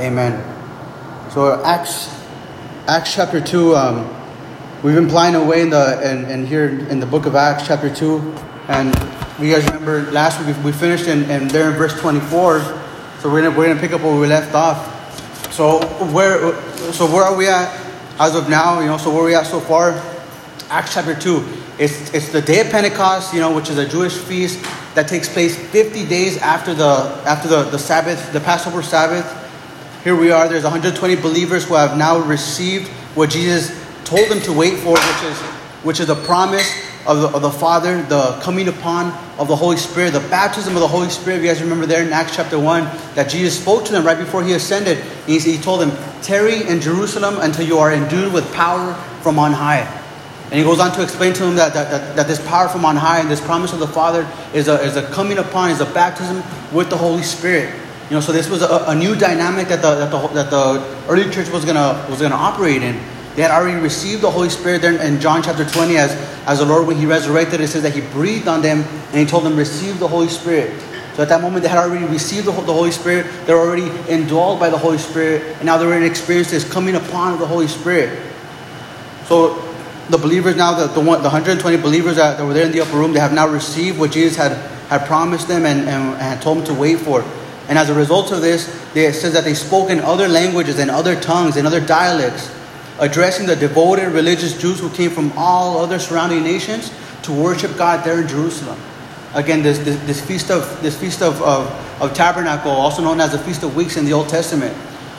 Amen. So Acts, Acts chapter two. Um, we've been plying away in the and here in the book of Acts chapter two, and you guys remember last week we finished in, in there in verse twenty four. So we're gonna we're gonna pick up where we left off. So where so where are we at as of now? You know, so where are we at so far? Acts chapter two. It's it's the day of Pentecost. You know, which is a Jewish feast that takes place fifty days after the after the, the Sabbath, the Passover Sabbath. Here we are, there's 120 believers who have now received what Jesus told them to wait for, which is, which is the promise of the, of the Father, the coming upon of the Holy Spirit, the baptism of the Holy Spirit. If You guys remember there in Acts chapter 1 that Jesus spoke to them right before he ascended. He, he told them, Tarry in Jerusalem until you are endued with power from on high. And he goes on to explain to them that, that, that, that, this power from on high and this promise of the Father is a, is a coming upon, is a baptism with the Holy Spirit. You know, so this was a, a new dynamic that the, that the, that the early church was gonna was gonna operate in. They had already received the Holy Spirit there in John chapter 20 as, as the Lord, when he resurrected, it says that he breathed on them and he told them, receive the Holy Spirit. So at that moment, they had already received the, the Holy Spirit. They were already indwelled by the Holy Spirit. And now they were in experience coming upon of the Holy Spirit. So the believers now, the, the, one, the 120 believers that, that were there in the upper room, they have now received what Jesus had, had promised them and, and, and told them to wait for. And as a result of this, it says that they spoke in other languages and other tongues and other dialects, addressing the devoted religious Jews who came from all other surrounding nations to worship God there in Jerusalem. Again, this, this, this feast of this feast of, of, of, tabernacle, also known as the Feast of Weeks in the Old Testament.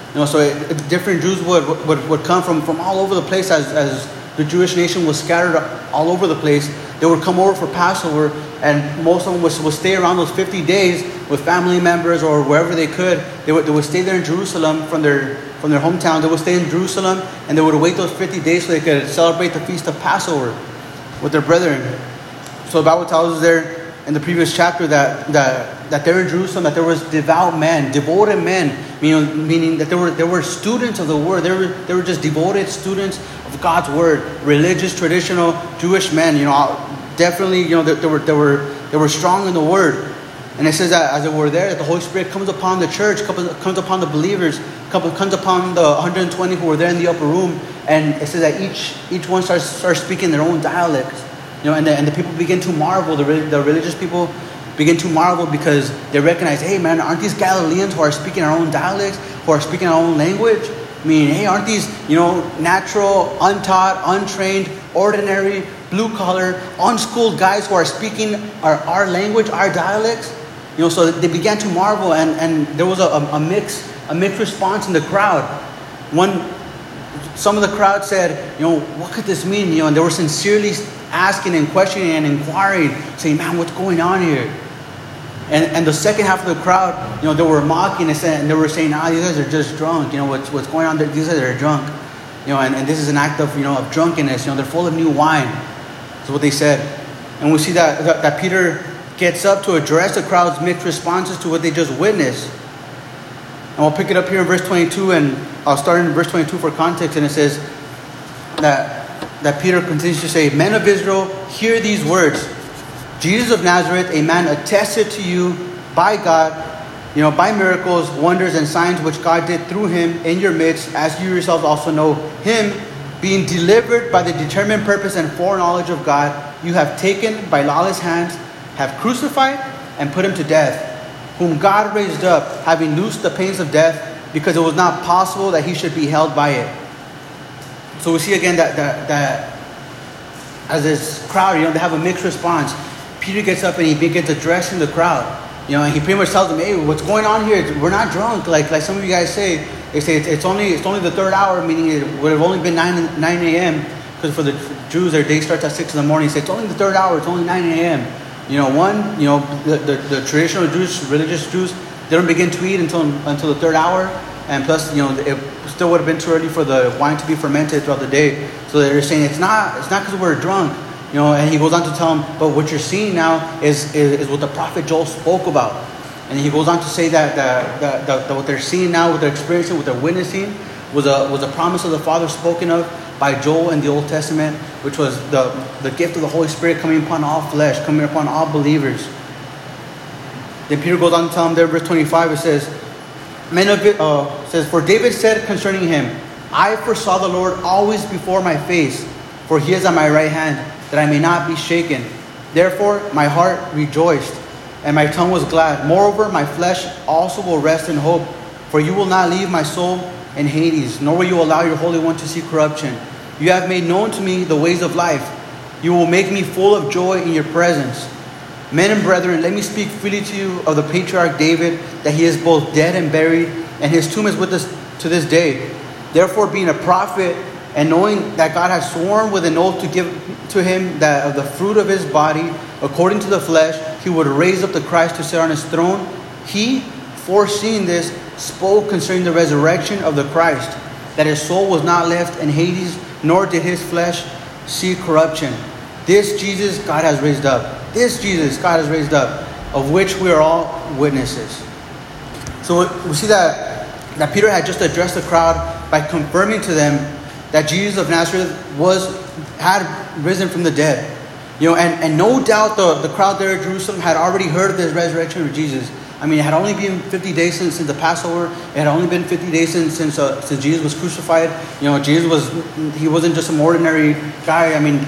You know, so it, different Jews would, would, would come from, from all over the place as, as the Jewish nation was scattered all over the place. They would come over for Passover, and most of them would, would stay around those 50 days with family members or wherever they could. They would, they would stay there in Jerusalem from their, from their hometown. They would stay in Jerusalem, and they would wait those 50 days so they could celebrate the feast of Passover with their brethren. So the Bible tells us there in the previous chapter that, that, that there in Jerusalem that there was devout men, devoted men, meaning, meaning that there were, there were students of the word. They were, they were just devoted students of God's word, religious, traditional Jewish men. You know, definitely, you know, they, they, were, they, were, they were strong in the word. And it says that as it were there, that the Holy Spirit comes upon the church, comes upon the believers, comes upon the 120 who were there in the upper room, and it says that each each one starts starts speaking their own dialect. You know, and the, and the people begin to marvel. The, the religious people begin to marvel because they recognize, hey man, aren't these Galileans who are speaking our own dialects, who are speaking our own language? I mean, hey, aren't these, you know, natural, untaught, untrained, ordinary, blue collar, unschooled guys who are speaking our, our language, our dialects? You know, so they began to marvel, and, and there was a, a, a mix, a mixed response in the crowd. One, some of the crowd said, you know, what could this mean? You know, and they were sincerely asking and questioning and inquiring, saying, man, what's going on here? And, and the second half of the crowd, you know, they were mocking and, saying, and they were saying, ah, these guys are just drunk. You know, what's, what's going on there? These guys are drunk. You know, and, and this is an act of, you know, of drunkenness. You know, they're full of new wine. That's what they said. And we see that, that, that Peter gets up to address the crowd's mixed responses to what they just witnessed. And we'll pick it up here in verse 22, and I'll start in verse 22 for context. And it says that, that Peter continues to say, Men of Israel, hear these words. Jesus of Nazareth, a man attested to you by God, you know, by miracles, wonders, and signs which God did through him in your midst, as you yourselves also know him, being delivered by the determined purpose and foreknowledge of God, you have taken by lawless hands, have crucified, and put him to death, whom God raised up, having loosed the pains of death, because it was not possible that he should be held by it. So we see again that, that, that as this crowd, you know, they have a mixed response. Peter gets up and he begins addressing the crowd. You know, and he pretty much tells them, "Hey, what's going on here? We're not drunk, like like some of you guys say. They say it's, it's only it's only the third hour, meaning it would have only been nine nine a.m. Because for the Jews, their day starts at six in the morning. They say it's only the third hour. It's only nine a.m. You know, one, you know, the, the, the traditional Jews, religious Jews, they don't begin to eat until until the third hour, and plus, you know, it still would have been too early for the wine to be fermented throughout the day. So they're saying it's not it's not because we're drunk you know, and he goes on to tell him, but what you're seeing now is, is, is what the prophet Joel spoke about. And he goes on to say that, that, that, what they're seeing now, what they're experiencing, what they're witnessing, was a, was a promise of the Father spoken of by Joel in the Old Testament, which was the, the gift of the Holy Spirit coming upon all flesh, coming upon all believers. Then Peter goes on to tell him there, verse 25, it says, men of it uh, says, For David said concerning him, I foresaw the Lord always before my face, for he is at my right hand, that I may not be shaken. Therefore my heart rejoiced, and my tongue was glad. Moreover, my flesh also will rest in hope, for you will not leave my soul in Hades, nor will you allow your Holy One to see corruption. You have made known to me the ways of life. You will make me full of joy in your presence. Men and brethren, let me speak freely to you of the patriarch David, that he is both dead and buried, and his tomb is with us to this day. Therefore, being a prophet, and knowing that God has sworn with an oath to give to him that of the fruit of his body, according to the flesh, he would raise up the Christ to sit on his throne, he, foreseeing this, spoke concerning the resurrection of the Christ, that his soul was not left in Hades, nor did his flesh see corruption. This Jesus God has raised up. This Jesus God has raised up, of which we are all witnesses. So we see that, that Peter had just addressed the crowd by confirming to them that Jesus of Nazareth was had risen from the dead. You know, and, and no doubt the, the crowd there at Jerusalem had already heard of the resurrection of Jesus. I mean, it had only been 50 days since, since the Passover. It had only been 50 days since since, uh, since Jesus was crucified. You know, Jesus was he wasn't just some ordinary guy. I mean,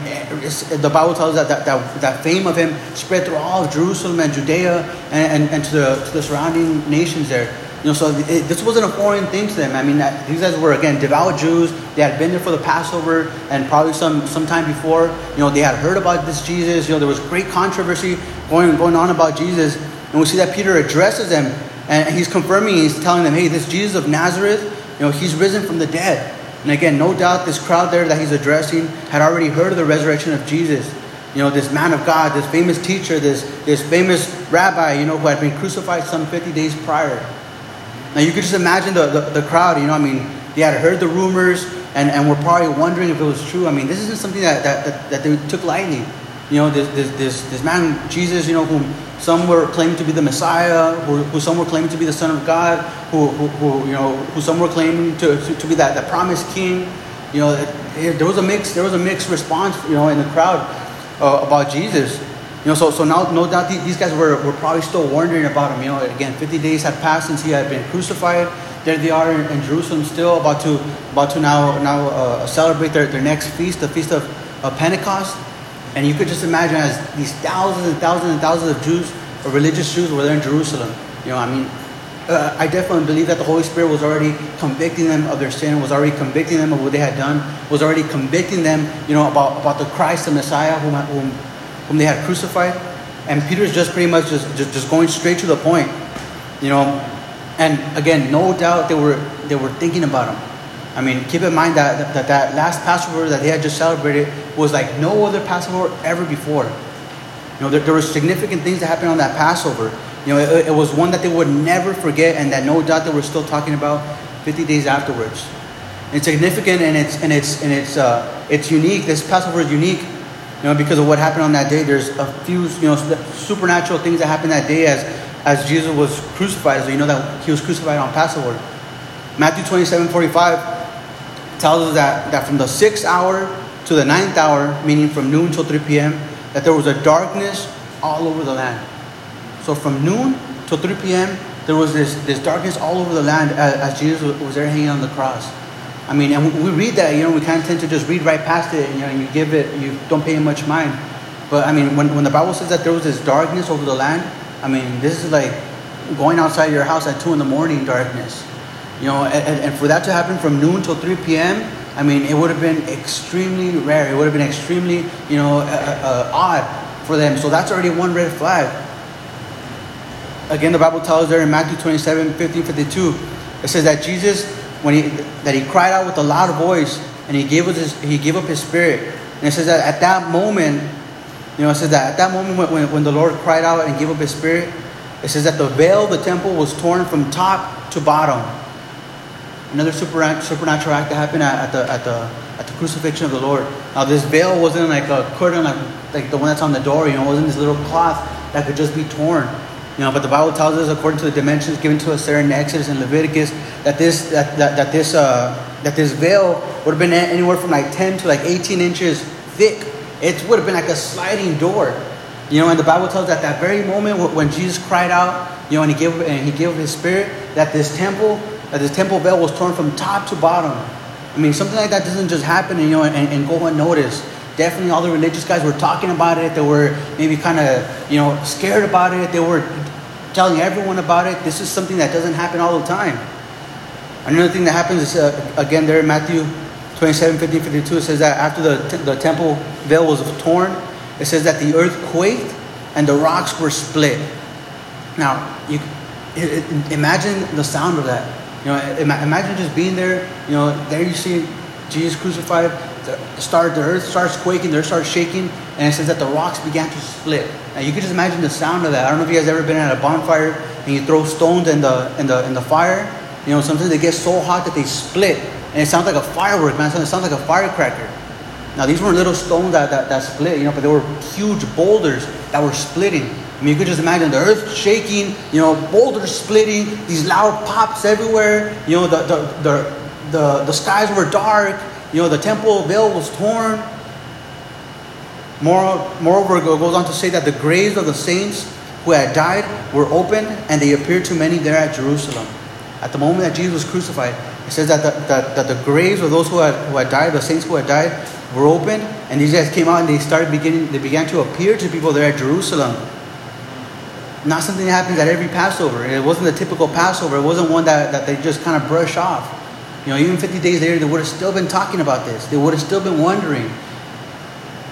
the Bible tells us that, that, that, that fame of him spread through all of Jerusalem and Judea and, and, and to, the, to the surrounding nations there. You know, so it, this wasn't a foreign thing to them. I mean, that, these guys were again devout Jews. They had been there for the Passover and probably some some time before. You know, they had heard about this Jesus. You know, there was great controversy going going on about Jesus. And we see that Peter addresses them and he's confirming, he's telling them, hey, this Jesus of Nazareth, you know, he's risen from the dead. And again, no doubt this crowd there that he's addressing had already heard of the resurrection of Jesus. You know, this man of God, this famous teacher, this, this famous rabbi, you know, who had been crucified some 50 days prior. Now you could just imagine the, the, the crowd, you know, I mean, they had heard the rumors and, and were probably wondering if it was true. I mean, this isn't something that, that, that, that they took lightly. You know, this, this, this, this man, Jesus, you know, whom some were claiming to be the Messiah, who, who some were claiming to be the Son of God, who, who, who you know, who some were claiming to, to, to be that, that promised king. You know, there was a mix, there was a mixed response, you know, in the crowd uh, about Jesus. You know, so, so now, no doubt these guys were, were probably still wondering about him. You know, again, 50 days had passed since he had been crucified. There they are in, in Jerusalem still about to, about to now, now uh, celebrate their, their next feast, the Feast of, of Pentecost. And you could just imagine as these thousands and thousands and thousands of Jews, or religious Jews, were there in Jerusalem. You know, I mean, uh, I definitely believe that the Holy Spirit was already convicting them of their sin, was already convicting them of what they had done, was already convicting them, you know, about, about the Christ, the Messiah, whom, whom, whom they had crucified. And Peter's just pretty much just, just, just going straight to the point, you know. And again, no doubt they were, they were thinking about him. I mean, keep in mind that, that that last Passover that they had just celebrated was like no other Passover ever before. You know, there, there were significant things that happened on that Passover. You know, it, it, was one that they would never forget, and that no doubt they were still talking about 50 days afterwards. It's significant and it's and it's and it's uh, it's unique. This Passover is unique, you know, because of what happened on that day. There's a few you know supernatural things that happened that day as as Jesus was crucified. So you know that he was crucified on Passover. Matthew 27, 45 tells us that, that from the sixth hour to the ninth hour, meaning from noon till 3 p.m., that there was a darkness all over the land. So from noon till 3 p.m., there was this, this darkness all over the land as, as Jesus was there hanging on the cross. I mean, and we read that, you know, we kind of tend to just read right past it, and, you know, and you give it, you don't pay much mind. But I mean, when, when the Bible says that there was this darkness over the land, I mean, this is like going outside your house at 2 in the morning darkness. You know, and, and for that to happen from noon till 3 p.m., I mean, it would have been extremely rare. It would have been extremely, you know, uh, uh, uh, odd for them. So that's already one red flag. Again, the Bible tells there in Matthew 27, 15, 52, it says that Jesus, when he that he cried out with a loud voice and he gave his, he gave up his spirit. And it says that at that moment, you know, it says that at that moment when, when the Lord cried out and gave up his spirit, it says that the veil of the temple was torn from top to bottom another supernatural act that happened at, at, the at the at the crucifixion of the Lord. Now this veil wasn't like a curtain like like the one that's on the door. You know, it wasn't this little cloth that could just be torn. You know, but the Bible tells us, according to the dimensions given to us there in Exodus and Leviticus, that this that that, that this uh, that this veil would have been anywhere from like 10 to like 18 inches thick. It would have been like a sliding door. You know, and the Bible tells us that that very moment when Jesus cried out, you know, and he gave and he gave his spirit, that this temple, that this temple veil was torn from top to bottom. I mean, something like that doesn't just happen, you know, and, and go unnoticed. Definitely, all the religious guys were talking about it. They were maybe kind of, you know, scared about it. They were telling everyone about it. This is something that doesn't happen all the time. Another thing that happens is, uh, again, there in Matthew 27, 15, 52, it says that after the, the temple veil was torn, it says that the earth quaked and the rocks were split. Now, you it, it, imagine the sound of that. You know, imagine just being there. You know, there you see Jesus crucified. The start, the earth starts quaking, the earth starts shaking, and it says that the rocks began to split. Now you can just imagine the sound of that. I don't know if you guys ever been at a bonfire and you throw stones in the in the in the fire. You know, sometimes they get so hot that they split, and it sounds like a firework, man. It sounds like a firecracker. Now these weren't little stones that, that, that split, you know, but they were huge boulders that were splitting. I mean, you could just imagine the earth shaking, you know, boulders splitting, these loud pops everywhere. You know, the, the, the, the, the skies were dark. You know, the temple veil was torn. Moreover, it goes on to say that the graves of the saints who had died were opened and they appeared to many there at Jerusalem. At the moment that Jesus was crucified, it says that the, that, that the graves of those who had, who had died, the saints who had died, were opened, and these guys came out and they started beginning, they began to appear to people there at Jerusalem not something that happens at every Passover. It wasn't a typical Passover. It wasn't one that, that they just kind of brush off. You know, even 50 days later, they would have still been talking about this. They would have still been wondering.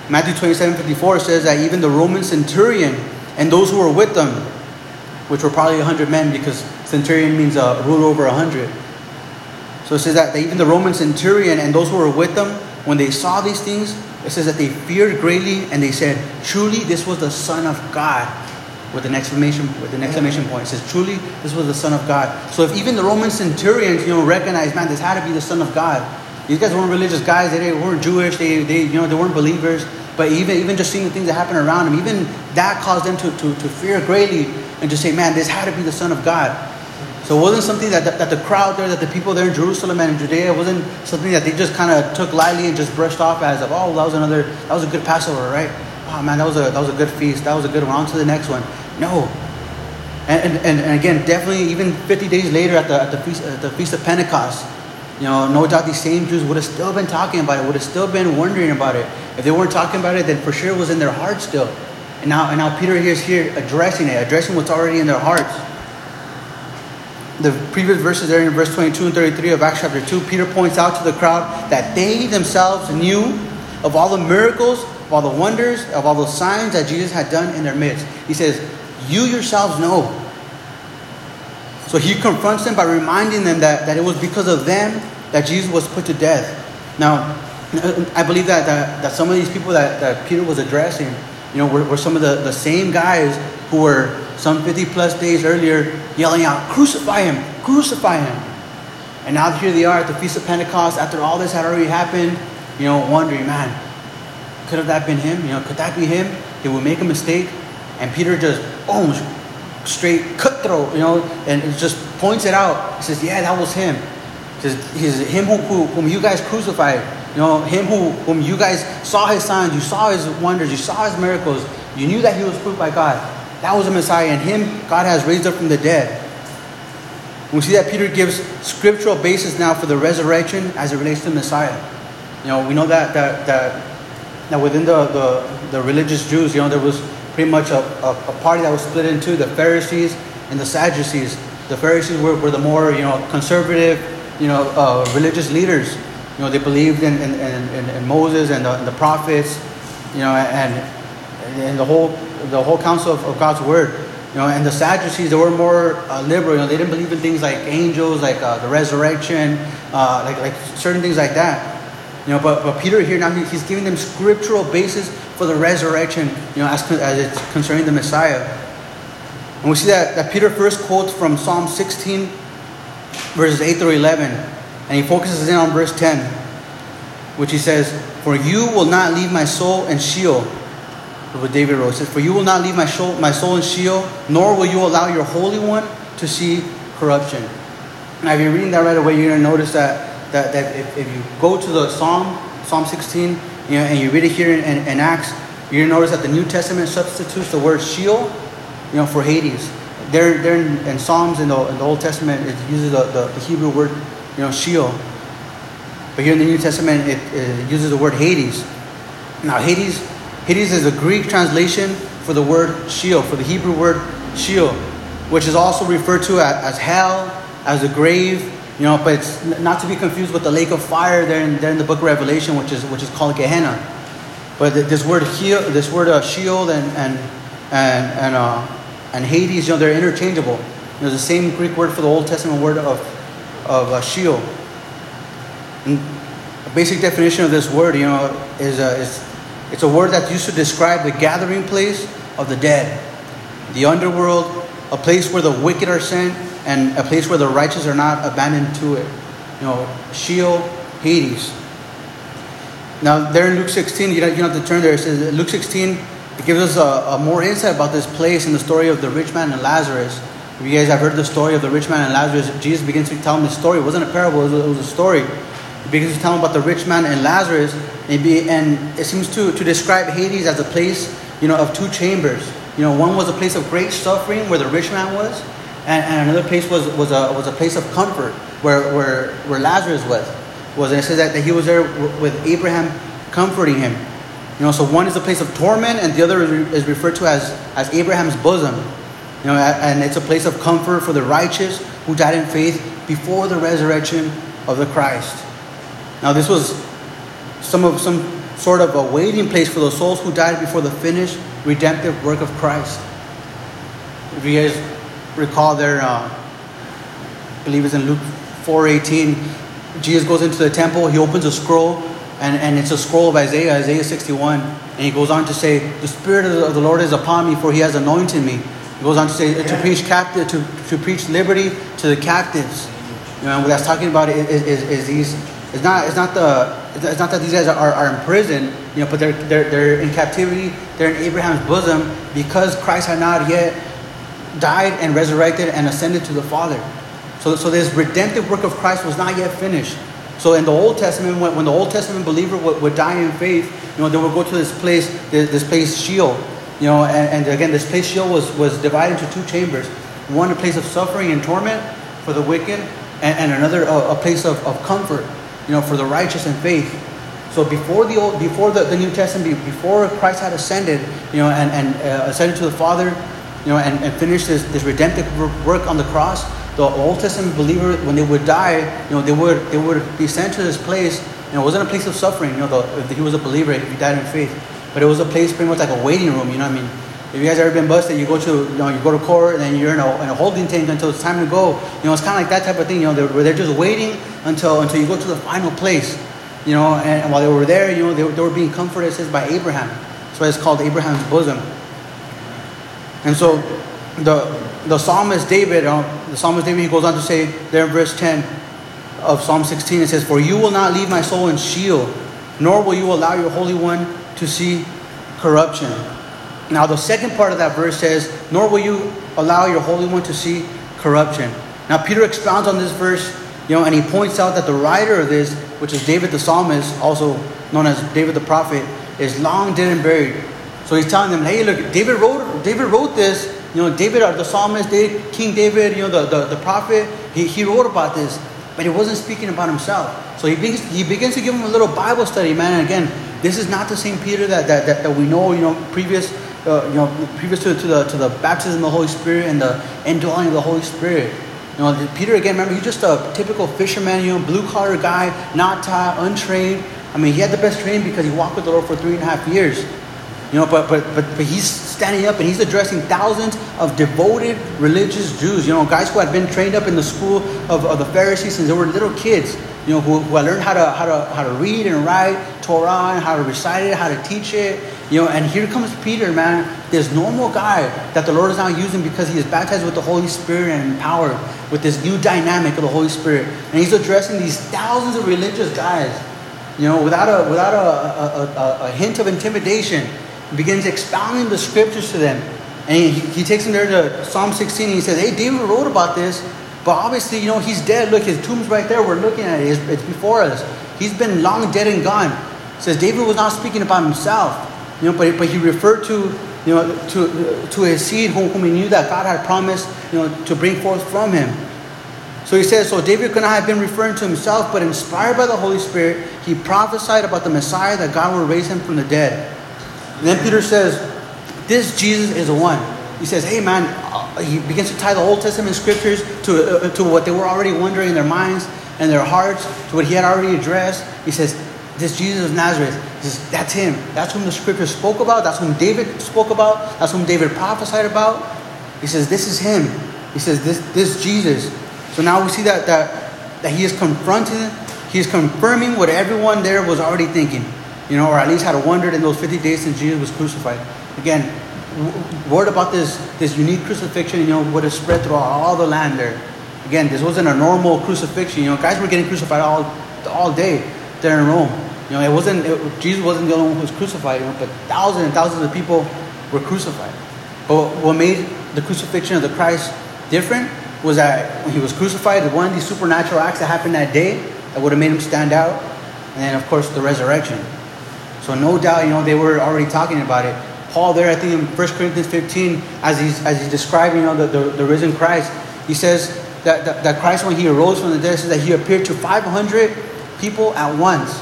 Matthew 27 54 says that even the Roman centurion and those who were with them, which were probably 100 men because centurion means a ruler over 100. So it says that even the Roman centurion and those who were with them, when they saw these things, it says that they feared greatly and they said, Truly, this was the Son of God with an exclamation with an exclamation point. It says, "Truly, this was the Son of God." So if even the Roman centurions, you know, recognize, man, this had to be the Son of God. These guys weren't religious guys. They weren't Jewish. They, they, you know, they weren't believers. But even, even just seeing the things that happen around them, even that caused them to, to, to fear greatly and to say, man, this had to be the Son of God. So it wasn't something that, that, that the crowd there, that the people there in Jerusalem and in Judea, wasn't something that they just kind of took lightly and just brushed off as, of, oh, that was another, that was a good Passover, right? Oh man, that was a that was a good feast. That was a good one. On to the next one. No. And, and, and again, definitely even 50 days later at the, at the, feast, at the Feast of Pentecost, you know, no doubt these same Jews would have still been talking about it, would have still been wondering about it. If they weren't talking about it, then for sure it was in their hearts still. And now, and now Peter is here addressing it, addressing what's already in their hearts. The previous verses there in verse 22 and 33 of Acts chapter 2, Peter points out to the crowd that they themselves knew of all the miracles, of all the wonders, of all the signs that Jesus had done in their midst. He says, you yourselves know. So he confronts them by reminding them that, that it was because of them that Jesus was put to death. Now, uh, I believe that, that, that some of these people that, that Peter was addressing, you know, were, were some of the, the same guys who were some 50 plus days earlier yelling out, Crucify him! Crucify him! And now here they are at the Feast of Pentecost after all this had already happened, you know, wondering, man, could have that been him? You know, could that be him? Did we make a mistake? And Peter just, boom, straight cutthroat, you know, and it just points it out. He says, yeah, that was him. He says, he's him who, who, whom you guys crucified. You know, him who, whom you guys saw his signs, you saw his wonders, you saw his miracles. You knew that he was proved by God. That was the Messiah, and him God has raised up from the dead. We see that Peter gives scriptural basis now for the resurrection as it relates to Messiah. You know, we know that that that, that within the, the, the religious Jews, you know, there was pretty much a, a, a, party that was split into the Pharisees and the Sadducees. The Pharisees were, were the more you know conservative, you know, uh, religious leaders. You know, they believed in, in, in, in Moses and the, the, prophets, you know, and and the whole the whole counsel of, of God's word. You know, and the Sadducees they were more uh, liberal. You know, they didn't believe in things like angels, like uh, the resurrection, uh, like like certain things like that. You know, but, but Peter here now he's giving them scriptural basis for the resurrection, you know, as, as it's concerning the Messiah. And we see that, that Peter first quotes from Psalm 16, verses 8 through 11. And he focuses in on verse 10, which he says, For you will not leave my soul in Sheol. What David wrote. Says, For you will not leave my soul, my soul in Sheol, nor will you allow your Holy One to see corruption. Now, if you're reading that right away, you're going to notice that that, that if, if you go to the Psalm, Psalm 16, you know, and you read it here in, in, in Acts, you notice that the New Testament substitutes the word Sheol, you know, for Hades. There, there in, in Psalms in the, in the, Old Testament, it uses the, the, the, Hebrew word, you know, Sheol. But here in the New Testament, it, it uses the word Hades. Now, Hades, Hades is a Greek translation for the word Sheol, for the Hebrew word Sheol, which is also referred to as, as hell, as a grave, you know, but it's not to be confused with the lake of fire there in, there in the book of Revelation, which is which is called Gehenna. But this word this word uh, Sheol and and and and, uh, and Hades, you know, they're interchangeable. There's the same Greek word for the Old Testament word of of uh, Sheol. And a basic definition of this word, you know, is, uh, is it's a word that's used to describe the gathering place of the dead, the underworld, a place where the wicked are sent, and a place where the righteous are not abandoned to it. You know, Sheol, Hades. Now, there in Luke 16, you don't, you don't have to turn there. It says Luke 16, it gives us a, a, more insight about this place in the story of the rich man and Lazarus. If you guys have heard the story of the rich man and Lazarus, Jesus begins to tell him the story. It wasn't a parable, it was a, it was a story. He begins to tell him about the rich man and Lazarus, and, be, and it seems to, to describe Hades as a place, you know, of two chambers. You know, one was a place of great suffering where the rich man was, and, and another place was, was, a, was a place of comfort where, where, where Lazarus was. was. And it says that, that he was there with Abraham comforting him. You know, so one is a place of torment, and the other is referred to as, as Abraham's bosom. You know, and it's a place of comfort for the righteous who died in faith before the resurrection of the Christ. Now, this was some of some sort of a waiting place for the souls who died before the finished redemptive work of Christ. If you guys recall there, uh, I believe it's in Luke 4:18. Jesus goes into the temple. He opens a scroll, and, and it's a scroll of Isaiah, Isaiah 61. And he goes on to say, "The Spirit of the Lord is upon me, for He has anointed me." He goes on to say, "To preach captive, to, to preach liberty to the captives." You know, what that's talking about is, is, is these. It's not. It's not the. It's not that these guys are, are in prison, you know, but they're, they're, they're in captivity. They're in Abraham's bosom because Christ had not yet died and resurrected and ascended to the Father. So, so this redemptive work of Christ was not yet finished. So in the Old Testament, when, when the Old Testament believer would, would, die in faith, you know, they would go to this place, this, this place Sheol. You know, and, and, again, this place Sheol was, was divided into two chambers. One, a place of suffering and torment for the wicked, and, and another, a, a, place of, of comfort, you know, for the righteous and faith. So before the old, before the, the New Testament, before Christ had ascended, you know, and, and uh, ascended to the Father, you know, and, and finish this, this redemptive work on the cross, the Old Testament believer, when they would die, you know, they would they would be sent to this place. You know, it wasn't a place of suffering. You know, the, if he was a believer, if he died in faith, but it was a place pretty much like a waiting room. You know, what I mean, if you guys ever been busted, you go to you know you go to court and then you're in a, in a holding tank until it's time to go. You know, it's kind of like that type of thing. You know, they're, where they're just waiting until until you go to the final place. You know, and, while they were there, you know, they, they were being comforted. It says by Abraham. That's why it's called Abraham's bosom. And so the, the psalmist David, uh, the psalmist David, he goes on to say there in verse 10 of Psalm 16, it says, For you will not leave my soul in Sheol, nor will you allow your Holy One to see corruption. Now, the second part of that verse says, Nor will you allow your Holy One to see corruption. Now, Peter expounds on this verse, you know, and he points out that the writer of this, which is David the psalmist, also known as David the prophet, is long dead and buried. So he's telling them, hey, look, David wrote, David wrote this. You know, David, the psalmist, King David, you know, the, the, the prophet, he, he wrote about this, but he wasn't speaking about himself. So he begins, he begins to give him a little Bible study, man. And again, this is not the same Peter that, that, that, that we know, you know, previous, uh, you know, previous to, to, the, to the baptism of the Holy Spirit and the indwelling of the Holy Spirit. You know, Peter, again, remember, he's just a typical fisherman, you know, blue collar guy, not taught, untrained. I mean, he had the best training because he walked with the Lord for three and a half years. You know, but, but, but, but he's standing up and he's addressing thousands of devoted religious Jews, you know, guys who had been trained up in the school of, of the Pharisees since they were little kids, you know, who, who had learned how to, how, to, how to read and write Torah and how to recite it, how to teach it, you know, and here comes Peter, man, this normal guy that the Lord is now using because he is baptized with the Holy Spirit and empowered with this new dynamic of the Holy Spirit. And he's addressing these thousands of religious guys, you know, without a, without a, a, a, a hint of intimidation begins expounding the scriptures to them. And he, he takes them there to Psalm 16 and he says, Hey, David wrote about this, but obviously, you know, he's dead. Look, his tomb's right there. We're looking at it. It's, it's before us. He's been long dead and gone. says David was not speaking about himself. You know, but, but he referred to, you know, to, to his seed whom, whom he knew that God had promised, you know, to bring forth from him. So he says, so David could not have been referring to himself, but inspired by the Holy Spirit, he prophesied about the Messiah that God would raise him from the dead. And then Peter says, this Jesus is the one. He says, hey man, uh, he begins to tie the Old Testament scriptures to, uh, to what they were already wondering in their minds and their hearts, to what he had already addressed. He says, this Jesus of Nazareth, says, that's him. That's whom the scriptures spoke about. That's whom David spoke about. That's whom David prophesied about. He says, this is him. He says, this, this Jesus. So now we see that, that, that he is confronting, he is confirming what everyone there was already thinking, you know, or at least had wondered in those 50 days since Jesus was crucified. Again, word about this, this unique crucifixion, you know, would have spread throughout all the land there. Again, this wasn't a normal crucifixion. You know, guys were getting crucified all, all day there in Rome. You know, it wasn't it, Jesus wasn't the only one who was crucified, you know, but thousands and thousands of people were crucified. But what made the crucifixion of the Christ different was that when he was crucified, one of these supernatural acts that happened that day that would have made him stand out, and then of course the resurrection. So no doubt, you know, they were already talking about it. Paul there, I think in 1 Corinthians 15, as he's as he's describing, you know, the, the, the risen Christ, he says that, that, that Christ, when he arose from the dead, says that he appeared to 500 people at once.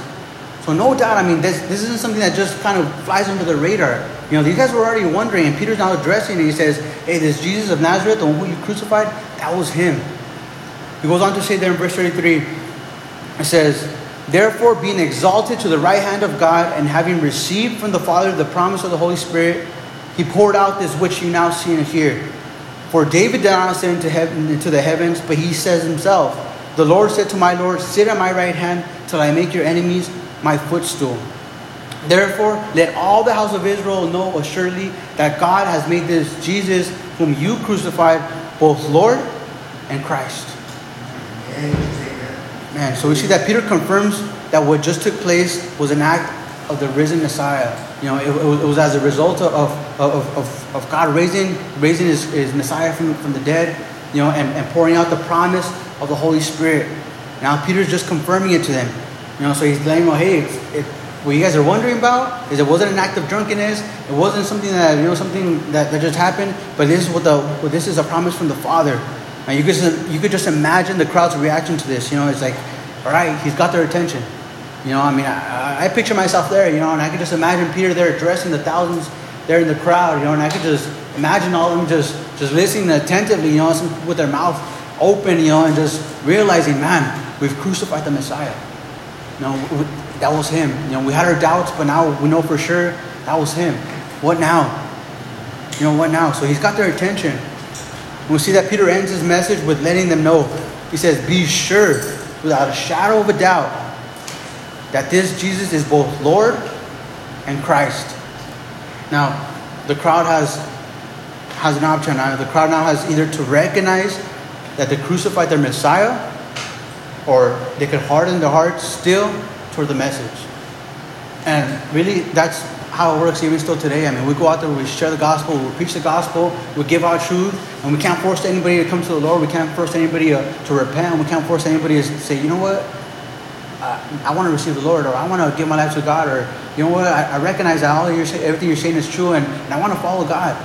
So no doubt, I mean, this, this isn't something that just kind of flies under the radar. You know, these guys were already wondering, and Peter's now addressing it. He says, hey, this Jesus of Nazareth, the one who you crucified, that was him. He goes on to say there in verse 33, it says, Therefore, being exalted to the right hand of God, and having received from the Father the promise of the Holy Spirit, he poured out this which you now see and hear. For David did not ascend into, heaven, into the heavens, but he says himself, The Lord said to my Lord, Sit at my right hand till I make your enemies my footstool. Therefore, let all the house of Israel know assuredly that God has made this Jesus, whom you crucified, both Lord and Christ. Man, so we see that Peter confirms that what just took place was an act of the risen Messiah. You know, it, it, was, as a result of, of, of, of God raising, raising his, his Messiah from, from the dead, you know, and, and pouring out the promise of the Holy Spirit. Now Peter's just confirming it to them. You know, so he's them know, hey, it, what you guys are wondering about is it wasn't an act of drunkenness. It wasn't something that you know something that, that just happened. But this is what the this is a promise from the Father. And you could just, you could just imagine the crowd's reaction to this. You know, it's like, all right, he's got their attention. You know, I mean, I, I picture myself there. You know, and I could just imagine Peter there addressing the thousands there in the crowd. You know, and I could just imagine all of them just just listening attentively. You know, with their mouth open. You know, and just realizing, man, we've crucified the Messiah. You know, that was him. You know, we had our doubts, but now we know for sure that was him. What now? You know, what now? So he's got their attention. We see that Peter ends his message with letting them know. He says, Be sure, without a shadow of a doubt, that this Jesus is both Lord and Christ. Now, the crowd has, has an option now. The crowd now has either to recognize that they crucified their Messiah, or they could harden their hearts still toward the message. And really, that's how it works even still today. I mean, we go out there, we share the gospel, we preach the gospel, we give our truth, and we can't force anybody to come to the Lord. We can't force anybody to, to repent. We can't force anybody to say, you know what, uh, I want to receive the Lord, or I want to give my life to God, or you know what, I, I recognize that all you're, everything you're saying is true, and, and I want to follow God.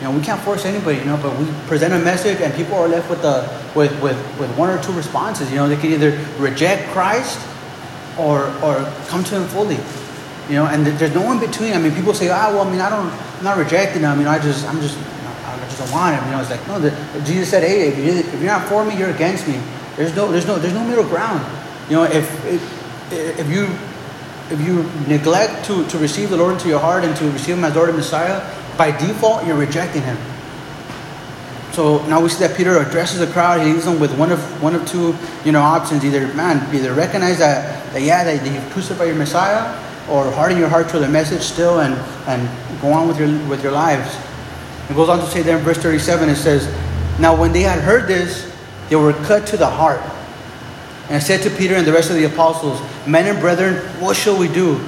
You know, we can't force anybody, you know, but we present a message, and people are left with the with with with one or two responses. You know, they can either reject Christ or or come to him fully. You know, and there's no in between. I mean, people say, "Ah, well, I mean, I don't, I'm not rejecting him. You know, I just, I'm just, I just don't want him." You know, it's like, no. The, Jesus said, "Hey, if, you, if you're not for me, you're against me." There's no, there's no, there's no middle ground. You know, if if, if you if you neglect to, to receive the Lord into your heart and to receive Him as Lord and Messiah, by default, you're rejecting Him. So now we see that Peter addresses the crowd. He leaves them with one of one of two, you know, options. Either man, either recognize that, that yeah, that you've crucified your Messiah, or harden your heart to the message still and and go on with your with your lives. It goes on to say there in verse 37, it says, Now when they had heard this, they were cut to the heart. And said to Peter and the rest of the apostles, Men and brethren, what shall we do?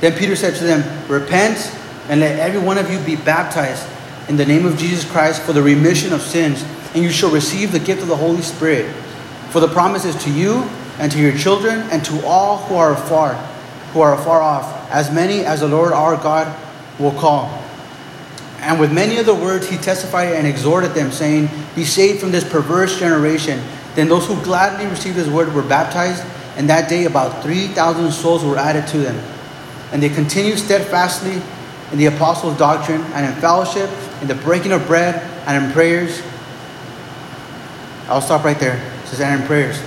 Then Peter said to them, Repent and let every one of you be baptized in the name of Jesus Christ for the remission of sins, and you shall receive the gift of the Holy Spirit. For the promise is to you and to your children and to all who are afar, who are afar off, as many as the Lord our God will call. And with many other words he testified and exhorted them, saying, Be saved from this perverse generation. Then those who gladly received his word were baptized, and that day about 3,000 souls were added to them. And they continued steadfastly in the apostles' doctrine, and in fellowship, in the breaking of bread, and in prayers. I'll stop right there. It says, and in prayers.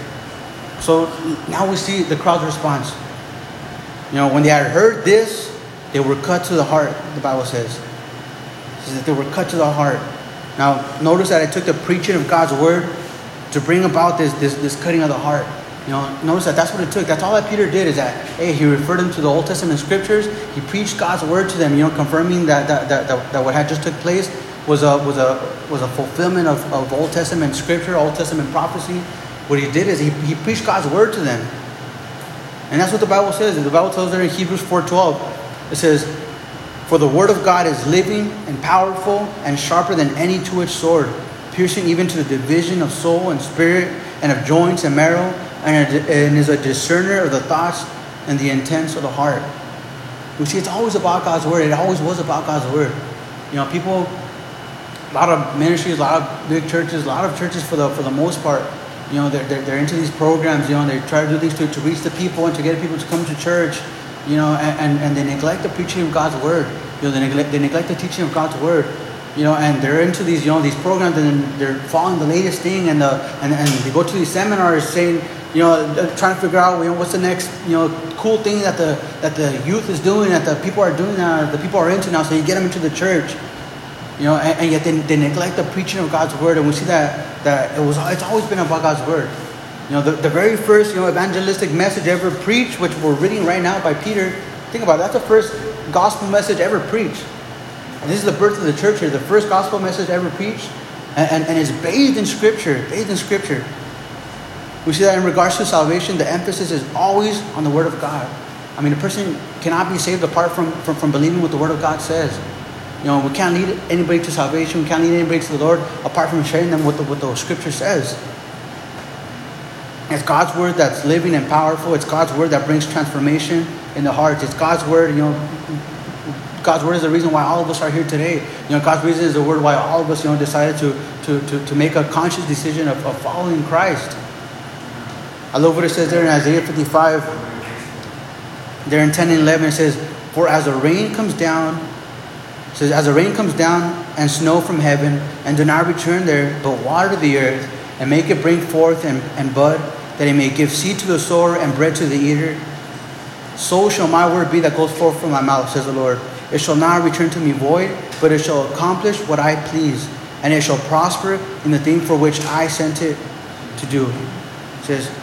So now we see the crowd's response. You know, when they had heard this, they were cut to the heart, the Bible says. It says that they were cut to the heart. Now, notice that I took the preaching of God's word to bring about this, this, this cutting of the heart. You know, notice that that's what it took. That's all that Peter did is that, hey, he referred them to the Old Testament scriptures. He preached God's word to them, you know, confirming that, that, that, that, that what had just took place was a, was a, was a fulfillment of, of Old Testament scripture, Old Testament prophecy. What he did is he, he preached God's word to them. And that's what the Bible says. And the Bible tells there in Hebrews 4.12, it says, For the word of God is living and powerful and sharper than any two-edged sword, piercing even to the division of soul and spirit and of joints and marrow, and, and is a discerner of the thoughts and the intents of the heart. We see it's always about God's word. It always was about God's word. You know, people, a lot of ministries, a lot of big churches, a lot of churches for the for the most part, you know, they're, they're, they're into these programs, you know, they try to do things to, to reach the people and to get people to come to church, you know, and, and, and they neglect the preaching of God's word. You know, they neglect, they neglect the teaching of God's word you know, and they're into these, you know, these programs, and they're following the latest thing, and the and, and they go to these seminars saying, you know, uh, trying to figure out, you know, what's the next, you know, cool thing that the that the youth is doing, that the people are doing now, the people are into now, so you get them into the church, you know, and, and yet they, they neglect the preaching of God's word, and we see that that it was it's always been about God's word. You know, the, the very first, you know, evangelistic message ever preached, which we're reading right now by Peter. Think about it, that's the first gospel message ever preached. And this is the birth of the church here, the first gospel message ever preached. And, and, and it's bathed in Scripture, bathed in Scripture. We see that in regards to salvation, the emphasis is always on the Word of God. I mean, a person cannot be saved apart from, from, from believing what the Word of God says. You know, we can't lead anybody to salvation. We can't lead anybody to the Lord apart from sharing them what the, what the Scripture says. It's God's Word that's living and powerful. It's God's Word that brings transformation in the heart. It's God's Word, you know, God's word is the reason why all of us are here today. You know, God's reason is the word why all of us, you know, decided to, to, to, to make a conscious decision of, of following Christ. I love what it says there in Isaiah 55. There in 10 and 11 it says, For as the rain comes down, says, As the rain comes down and snow from heaven, and do not return there, but water the earth, and make it bring forth and, and bud, that it may give seed to the sower and bread to the eater, so shall my word be that goes forth from my mouth, says the Lord. It shall not return to me void, but it shall accomplish what I please, and it shall prosper in the thing for which I sent it to do. It says,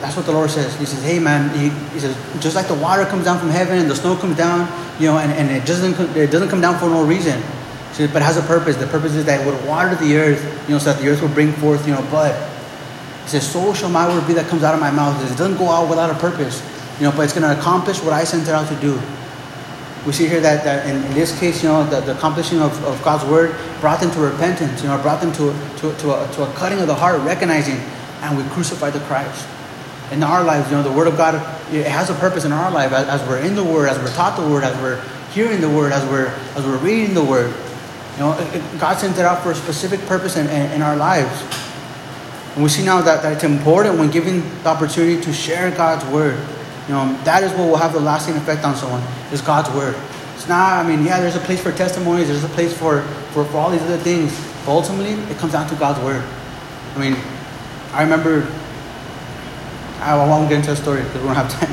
that's what the Lord says. He says, hey man, he, he, says, just like the water comes down from heaven and the snow comes down, you know, and, and it doesn't it doesn't come down for no reason. Says, but it has a purpose. The purpose is that it would water the earth, you know, so that the earth will bring forth, you know, bud. He says, so shall my word be that comes out of my mouth. Says, it doesn't go out without a purpose, you know, but it's going to accomplish what I sent it out to do we see here that, that in, in, this case, you know, the, the accomplishing of, of God's word brought them to repentance, you know, brought them to, to, to, a, to a cutting of the heart, recognizing, and we crucified the Christ. In our lives, you know, the word of God, it has a purpose in our life as, as we're in the word, as we're taught the word, as we're hearing the word, as we're, as we're reading the word. You know, it, it, God sent it out for a specific purpose in, in, in our lives. And we see now that, that it's important when given the opportunity to share God's word you know, that is what will have the lasting effect on someone, is God's word. It's not, I mean, yeah, there's a place for testimonies, there's a place for, for, for all these other things. But ultimately, it comes down to God's word. I mean, I remember, I won't get into a story because we don't have time.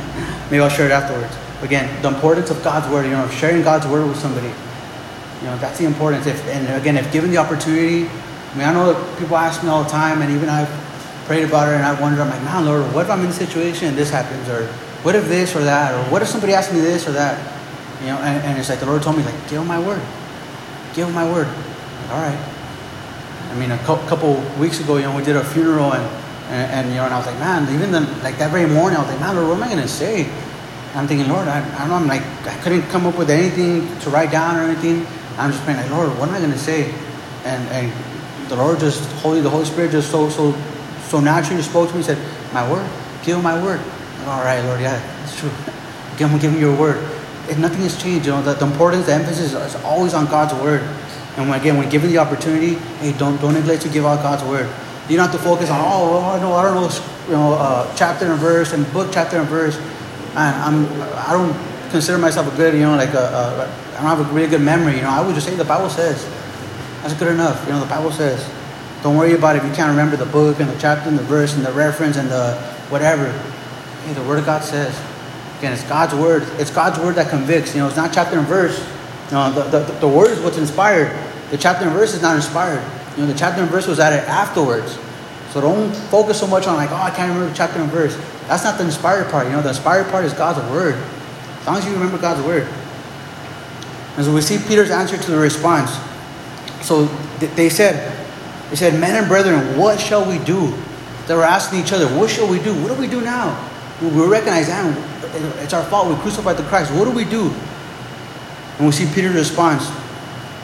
Maybe I'll share it afterwards. Again, the importance of God's word, you know, sharing God's word with somebody. You know, that's the importance. If, and again, if given the opportunity, I mean, I know that people ask me all the time, and even I've prayed about it, and I've wondered, I'm like, man, Lord, what if I'm in a situation and this happens, or what if this or that? Or what if somebody asks me this or that? You know, and, and it's like the Lord told me, like, give him my word. Give him my word. Like, All right. I mean, a couple weeks ago, you know, we did a funeral and, and, and you know, and I was like, man, even then, like that very morning, I was like, man, Lord, what am I to say? I'm thinking, Lord, I, I don't know, I'm like, I couldn't come up with anything to write down or anything. I'm just praying, like, Lord, what am I to say? And, and the Lord just, Holy, the Holy Spirit just so, so, so naturally spoke to me, said, my word, give him my word all right, Lord, yeah, it's true. Give him, give him your word. If nothing has changed. You know, the, the importance, the emphasis is always on God's word. And when, again, when given the opportunity, hey, don't don't neglect to give out God's word. You don't have to focus on, oh, I know, I don't know, you know, uh, chapter and verse and book, chapter and verse. And I'm, I don't consider myself a good, you know, like a, a I don't have a really good memory. You know, I would just say the Bible says. That's good enough. You know, the Bible says. Don't worry about it if you can't remember the book and the chapter and the verse and the reference and the whatever. Hey, the Word of God says. Again, it's God's Word. It's God's Word that convicts. You know, it's not chapter and verse. You know, the, the, the Word is what's inspired. The chapter and verse is not inspired. You know, the chapter and verse was added afterwards. So don't focus so much on like, oh, I can't remember chapter and verse. That's not the inspired part. You know, the inspired part is God's Word. As long as you remember God's Word. And so we see Peter's answer to the response. So they said, they said, men and brethren, what shall we do? They were asking each other, what shall we do? What do we do now? We recognize that it's our fault. We crucified the Christ. What do we do? And we see Peter's response.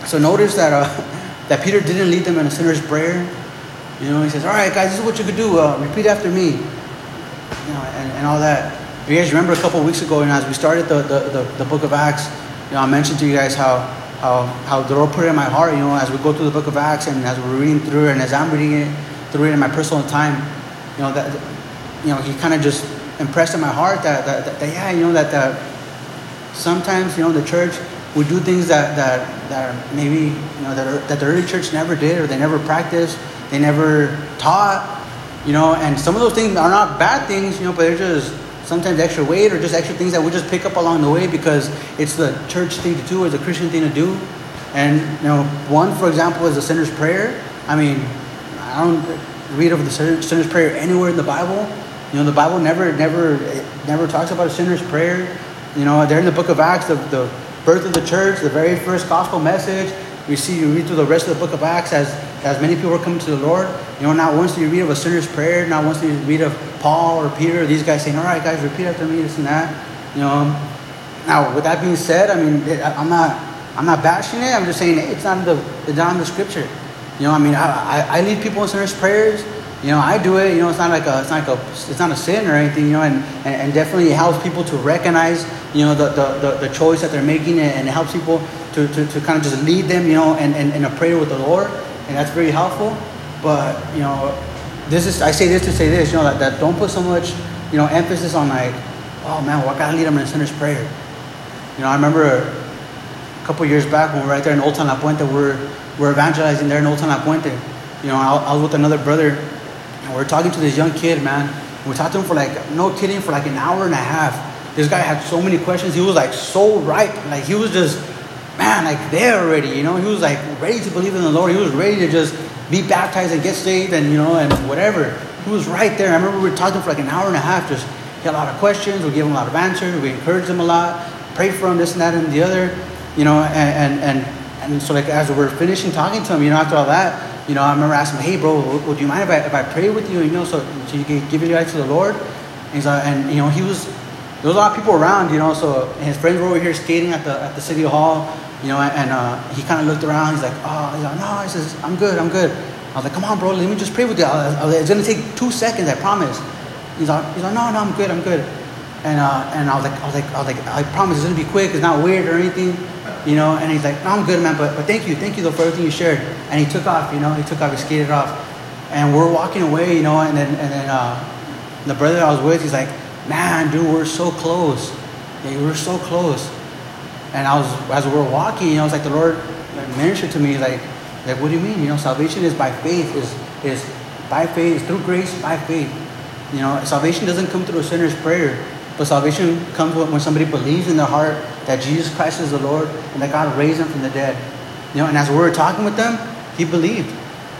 So notice that uh, that Peter didn't lead them in a sinner's prayer. You know, he says, "All right, guys, this is what you could do. Uh, repeat after me." You know, and, and all that. You guys remember a couple weeks ago, and as we started the, the, the, the book of Acts, you know, I mentioned to you guys how how, how the Lord put it in my heart, you know, as we go through the book of Acts and as we're reading through it and as I'm reading it through it in my personal time, you know, that, you know, he kind of just impressed in my heart that, that, that, that yeah, you know, that, that sometimes, you know, the church would do things that, that, that are maybe, you know, that, are, that the early church never did or they never practiced, they never taught, you know, and some of those things are not bad things, you know, but they're just sometimes extra weight or just extra things that we just pick up along the way because it's the church thing to do or the Christian thing to do. And you know, one for example is the sinner's prayer. I mean, I don't read of the sinner's prayer anywhere in the Bible. You know, the Bible never, never, never talks about a sinner's prayer. You know, there in the book of Acts, the, the birth of the church, the very first gospel message. We see you read through the rest of the book of Acts as as many people are coming to the Lord. You know, not once do you read of a sinner's prayer, not once do you read of Paul or Peter, these guys saying, all right, guys, repeat after me, this and that. You know, now with that being said, I mean, I'm not, I'm not bashing it. I'm just saying it's not the, it's not in the scripture. You know, I mean, I, I, I lead people in sinner's prayers. You know, I do it. You know, it's not like a, it's not like a, it's not a sin or anything. You know, and, and, and definitely it helps people to recognize, you know, the, the, the, the choice that they're making, and it helps people to, to, to kind of just lead them, you know, and, and, in a prayer with the Lord, and that's very helpful. But you know, this is I say this to say this, you know, that, that don't put so much, you know, emphasis on like, oh man, well, I gotta lead them in a sinner's prayer. You know, I remember a couple years back when we were right there in Old Town La Puente, we're, we're evangelizing there in Old Town La Puente. You know, I, I was with another brother, and we are talking to this young kid, man. We talked to him for like, no kidding, for like an hour and a half. This guy had so many questions. He was like so ripe. Like he was just, man, like there already, you know. He was like ready to believe in the Lord. He was ready to just be baptized and get saved and, you know, and whatever. He was right there. I remember we were talking for like an hour and a half. Just, he had a lot of questions. We gave him a lot of answers. We encouraged him a lot. Prayed for him, this and that and the other. You know, and, and, and, and so like as we're finishing talking to him, you know, after all that, you know, I remember asking him, hey, bro, would you mind if I, if I pray with you, you know, so, so you can give your life to the Lord? And, he's like, and, you know, he was, there was a lot of people around, you know, so his friends were over here skating at the, at the city hall, you know, and uh, he kind of looked around. He's like, oh, he's like, no, he says, I'm good, I'm good. I was like, come on, bro, let me just pray with you. Was, it's gonna take two seconds, I promise. He's like, he's like, no, no, I'm good, I'm good. And uh, and I was like, I was like, I was like, I promise it's gonna be quick. It's not weird or anything, you know. And he's like, no, I'm good, man. But but thank you, thank you though for everything you shared. And he took off, you know. He took off, he skated off, and we're walking away, you know. And then and then uh, the brother I was with, he's like, man, dude, we're so close. Yeah, we're so close. And I was as we were walking, you know, like the Lord ministered to me, like like, what do you mean? You know, salvation is by faith, is is by faith, is through grace, by faith. You know, salvation doesn't come through a sinner's prayer, but salvation comes when somebody believes in their heart that Jesus Christ is the Lord and that God raised him from the dead. You know, and as we were talking with them, he believed.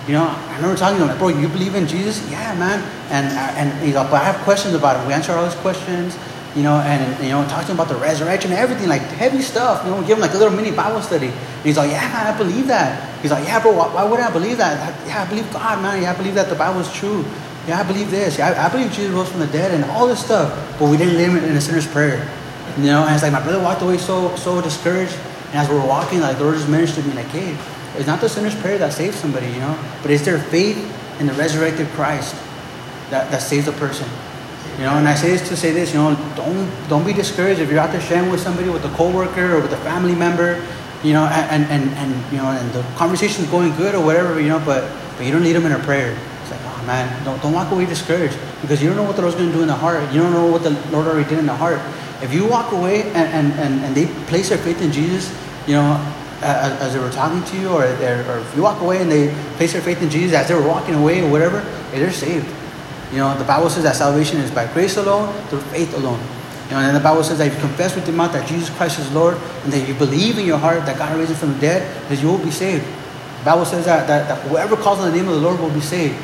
You know, I remember talking to him, like, bro, you believe in Jesus? Yeah, man. And uh, and he's like, but I have questions about it. We answer all his questions you know, and you know, talking about the resurrection and everything, like heavy stuff. You know, give him like a little mini Bible study. And he's like, yeah, man, I believe that. He's like, yeah, bro, why, why would I believe that? Yeah, I believe God, man. Yeah, I believe that the Bible is true. Yeah, I believe this. Yeah, I, I believe Jesus rose from the dead and all this stuff. But we didn't live in a sinner's prayer. You know, and it's like my brother walked away so so discouraged. And as we were walking, like the Lord just ministered to me, like, hey, it's not the sinner's prayer that saves somebody, you know, but it's their faith in the resurrected Christ that, that saves a person. You know, and I say this to say this, you know, don't don't be discouraged if you're out there sharing with somebody, with a coworker or with a family member, you know, and and, and you know, and the conversation's going good or whatever, you know, but but you don't need them in a prayer. It's like, oh man, don't don't walk away discouraged because you don't know what the Lord's going to do in the heart. You don't know what the Lord already did in the heart. If you walk away and and, and, they place their faith in Jesus, you know, as, as they were talking to you, or, or if you walk away and they place their faith in Jesus as they were walking away or whatever, they're saved. You know, the Bible says that salvation is by grace alone, through faith alone. You know, and the Bible says that if you confess with your mouth that Jesus Christ is Lord, and that you believe in your heart that God raised him from the dead, that you will be saved. The Bible says that, that, that whoever calls on the name of the Lord will be saved.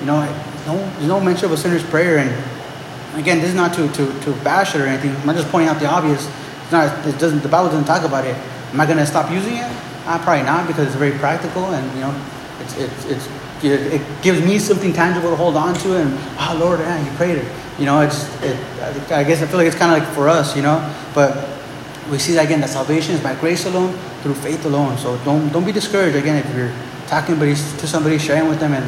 You know, no, there's no mention of a sinner's prayer. And again, this is not to, to, to bash it or anything. I'm just pointing out the obvious. It's not, it doesn't, the Bible doesn't talk about it. Am I going to stop using it? Uh, probably not because it's very practical and, you know, it's, it's, it's it gives me something tangible to hold on to, and oh Lord, yeah, you prayed it. You know, it's it, I guess I feel like it's kind of like for us, you know, but we see that again that salvation is by grace alone, through faith alone. So don't don't be discouraged again if you're talking to somebody, sharing with them, and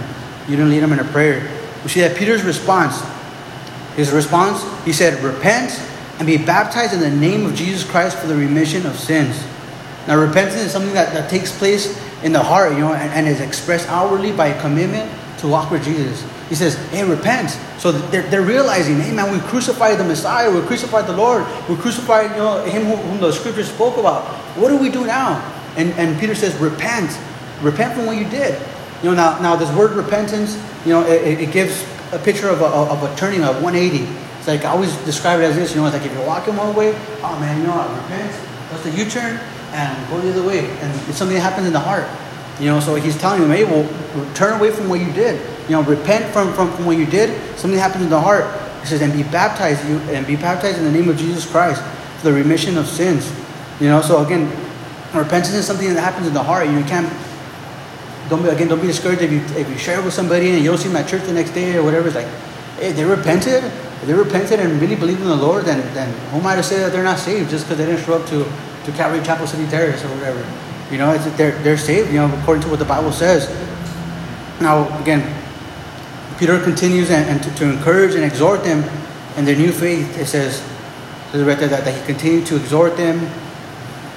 you don't lead them in a prayer. We see that Peter's response. His response, he said, "Repent and be baptized in the name of Jesus Christ for the remission of sins." Now, repentance is something that, that takes place in the heart, you know, and, and is expressed outwardly by a commitment to walk with Jesus. He says, hey, repent. So they're, they're realizing, hey, man, we crucified the Messiah, we crucified the Lord, we crucified, you know, him whom, the scriptures spoke about. What do we do now? And, and Peter says, repent. Repent from what you did. You know, now, now this word repentance, you know, it, it gives a picture of a, of a turning of 180. It's like I always describe it as this, you know, it's like if you're walking one way, oh man, you know, I repent. that's the U-turn? and go the other way. And it's something that happens in the heart. You know, so he's telling them, hey, well, turn away from what you did. You know, repent from, from, from what you did. Something happens in the heart. He says, and be baptized, you and be baptized in the name of Jesus Christ for the remission of sins. You know, so again, repentance is something that happens in the heart. You can't don't be again don't be discouraged if you if you share with somebody and you don't see at church the next day or whatever. It's like, hey, they repented. If they repented and really believed in the Lord, then then who am I to say that they're not saved just because they didn't show up to to Calvary Chapel City Terrace or whatever. You know, they're, they're saved, you know, according to what the Bible says. Now, again, Peter continues and, and to, to, encourage and exhort them in their new faith. It says, it says right there that, that he continued to exhort them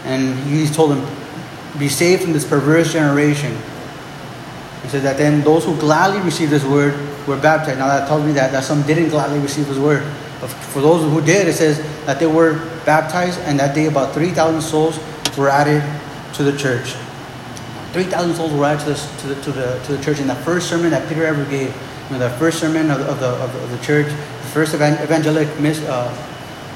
and he's told them, be saved from this perverse generation. Says that then those who gladly received his word were baptized. Now that tells me that, that some didn't gladly receive his word. For those who did, it says that they were baptized, and that day about 3,000 souls were added to the church. 3,000 souls were added to the, to, the, to, the, to the church in the first sermon that Peter ever gave. You know, the first sermon of, of, the, of, the, of the church, the first evangelic mis, uh,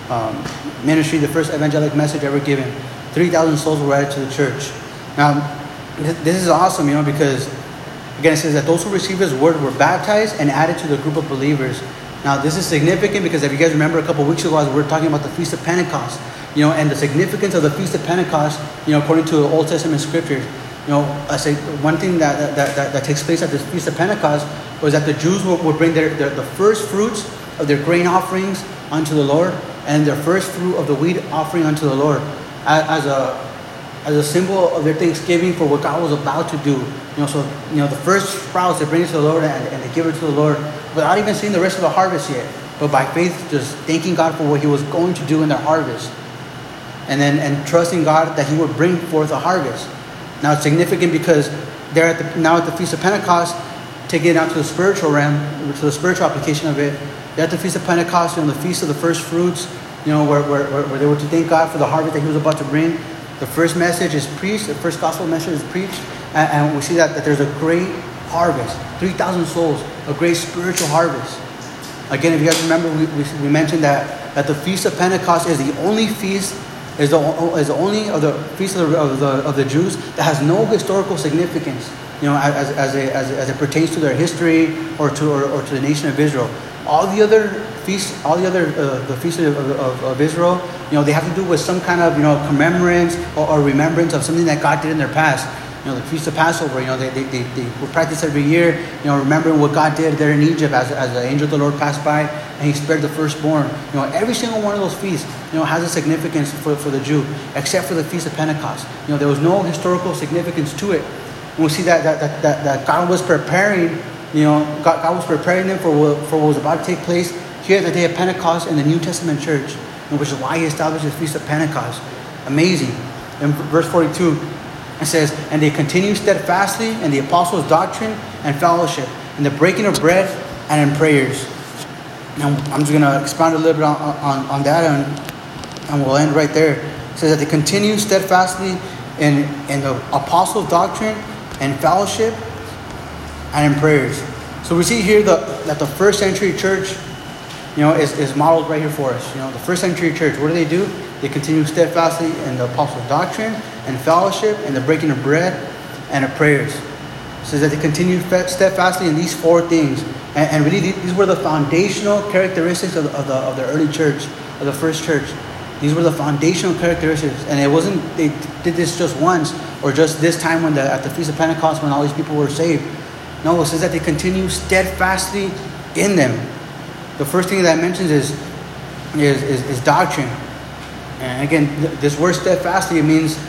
um, ministry, the first evangelic message ever given. 3,000 souls were added to the church. Now, this is awesome, you know, because again, it says that those who received his word were baptized and added to the group of believers. Now, this is significant because if you guys remember a couple weeks ago, as we were talking about the Feast of Pentecost, you know, and the significance of the Feast of Pentecost, you know, according to the Old Testament scriptures. You know, I say one thing that, that, that, that takes place at this Feast of Pentecost was that the Jews would, would bring their, their, the first fruits of their grain offerings unto the Lord and their first fruit of the wheat offering unto the Lord as, as a as a symbol of their thanksgiving for what God was about to do. You know, so you know the first sprouts they bring it to the Lord and, and they give it to the Lord without even seeing the rest of the harvest yet. But by faith, just thanking God for what He was going to do in their harvest. And then and trusting God that He would bring forth a harvest. Now it's significant because they're at the, now at the Feast of Pentecost, taking it out to the spiritual realm, to the spiritual application of it. They're at the Feast of Pentecost, on the Feast of the First Fruits, you know, where, where, where they were to thank God for the harvest that He was about to bring. The first message is preached, the first gospel message is preached, and, and we see that, that there's a great harvest 3,000 souls, a great spiritual harvest. Again, if you guys remember, we, we, we, mentioned that, that the Feast of Pentecost is the only feast, is the, is the only of the feast of the, of the, of the Jews that has no historical significance, you know, as, as, a, as, as it pertains to their history or to, or, or to the nation of Israel. All the other feasts, all the other uh, the feasts of, of, of, Israel, you know, they have to do with some kind of you know commemorance or, or remembrance of something that God did in their past you know, the Feast of Passover, you know, they, they, they, they practice every year, you know, remembering what God did there in Egypt as, as the angel of the Lord passed by and he spared the firstborn. You know, every single one of those feasts, you know, has a significance for, for the Jew, except for the Feast of Pentecost. You know, there was no historical significance to it. We see that, that, that, that God was preparing, you know, God, God was preparing them for what, for what was about to take place here at the day of Pentecost in the New Testament church, which is why he established the Feast of Pentecost. Amazing. In verse 42, it says, And they continue steadfastly in the apostles' doctrine and fellowship, in the breaking of bread and in prayers. Now, I'm just going to expound a little bit on, on, on that, and, and we'll end right there. It says that they continue steadfastly in, in the apostles' doctrine and fellowship and in prayers. So we see here the, that the first century church, you know, is, is modeled right here for us. You know, the first century church, what do they do? They continue steadfastly in the apostles' doctrine and fellowship and the breaking of bread and of prayers. Says that they continue steadfastly in these four things. And, and really, these were the foundational characteristics of the, of the, of the early church, of the first church. These were the foundational characteristics. And it wasn't, they did this just once or just this time when the, at the Feast of Pentecost when all these people were saved. No, it says that they continue steadfastly in them. The first thing that mentions is, is, is, is doctrine. And again, th- this word steadfastly, it means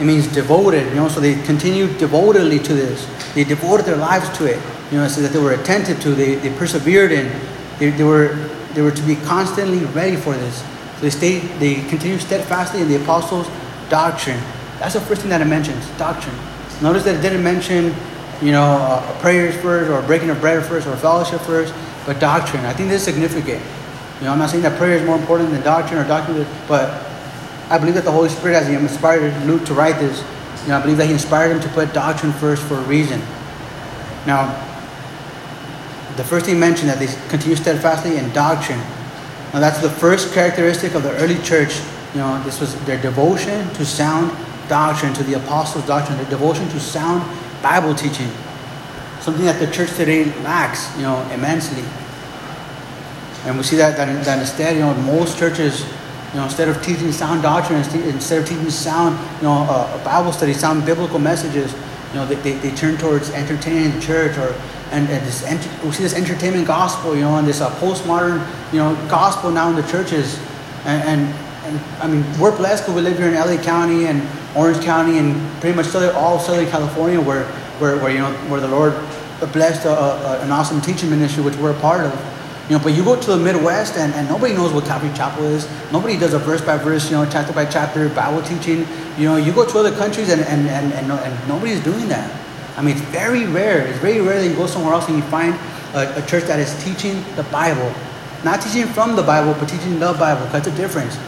it means devoted, you know, so they continued devotedly to this. They devoted their lives to it. You know, so that they were attentive to, they, they persevered in, they, they were they were to be constantly ready for this. So they stayed, they continued steadfastly in the apostles' doctrine. That's the first thing that it mentions, doctrine. Notice that it didn't mention you know, uh, prayers first or breaking of bread first or fellowship first, but doctrine. I think this is significant. You know, I'm not saying that prayer is more important than doctrine or doctrine, but I believe that the Holy Spirit, as He inspired Luke to write this, you know, I believe that He inspired him to put doctrine first for a reason. Now, the first thing mentioned that they continue steadfastly in doctrine. Now, that's the first characteristic of the early church. You know, this was their devotion to sound doctrine, to the apostles' doctrine, their devotion to sound Bible teaching, something that the church today lacks, you know, immensely. And we see that, that, that instead, you know, most churches, you know, instead of teaching sound doctrine, instead of teaching sound, you know, uh, Bible study, sound biblical messages, you know, they, they, they turn towards entertaining the church or and, and this we see this entertainment gospel, you know, and this uh, postmodern, you know, gospel now in the churches. And, and, and I mean, we're blessed because we live here in LA County and Orange County and pretty much all Southern California, where, where, where you know where the Lord blessed a, a, an awesome teaching ministry, which we're a part of. You know, but you go to the Midwest and, and nobody knows what Calvary Chapel is. Nobody does a verse by verse, you know, chapter by chapter Bible teaching. You know, you go to other countries and, and, and, and, and nobody's doing that. I mean, it's very rare. It's very rare that you go somewhere else and you find a, a church that is teaching the Bible. Not teaching from the Bible, but teaching the Bible. That's a difference.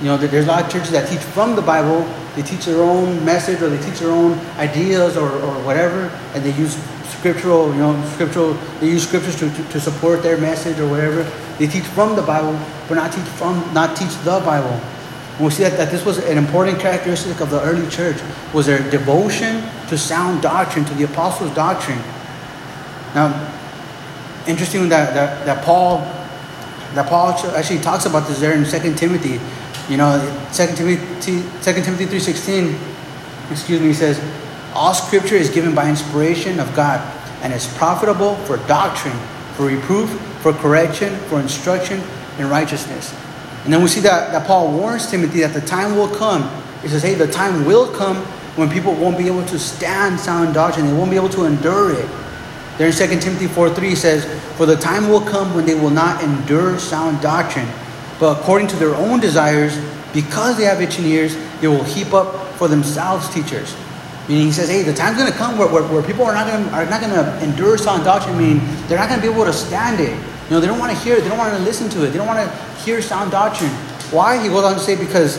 You know, there's a lot of churches that teach from the Bible, they teach their own message or they teach their own ideas or, or whatever, and they use scriptural, you know, scriptural, they use scriptures to, to, to support their message or whatever. They teach from the Bible, but not teach from, not teach the Bible. And we see that, that this was an important characteristic of the early church, was their devotion to sound doctrine, to the apostles' doctrine. Now, interesting that, that, that Paul that Paul actually talks about this there in 2 Timothy. You know, 2 Timothy, 2 Timothy 3.16, excuse me, says, All scripture is given by inspiration of God and is profitable for doctrine, for reproof, for correction, for instruction in righteousness. And then we see that, that Paul warns Timothy that the time will come. He says, hey, the time will come when people won't be able to stand sound doctrine. They won't be able to endure it. There in 2 Timothy 4 3 says, For the time will come when they will not endure sound doctrine, but according to their own desires, because they have itching ears, they will heap up for themselves teachers. Meaning he says, hey, the time's going to come where, where, where, people are not going are not going to endure sound doctrine. Meaning they're not going to be able to stand it. You know, they don't want to hear it. They don't want to listen to it. They don't want to hear sound doctrine. Why? He goes on to say because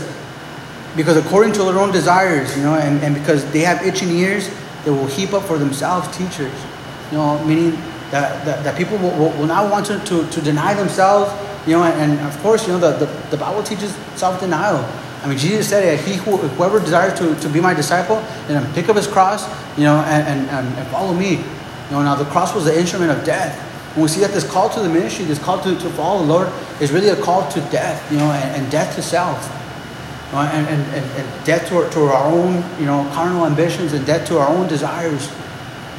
because according to their own desires, you know, and, and because they have itching ears, they will heap up for themselves teachers. You know, meaning that, that, that people will, will, will not want to, to, to deny themselves you know, and, and of course, you know, the, the, the Bible teaches self-denial. I mean, Jesus said it, he who, whoever desires to, to be my disciple, then pick up his cross, you know, and, and, and follow me. You know, now the cross was the instrument of death. When we see that this call to the ministry, this call to, to follow the Lord is really a call to death, you know, and, and death to self. And, and, and, death to, to our own, you know, carnal ambitions and death to our own desires.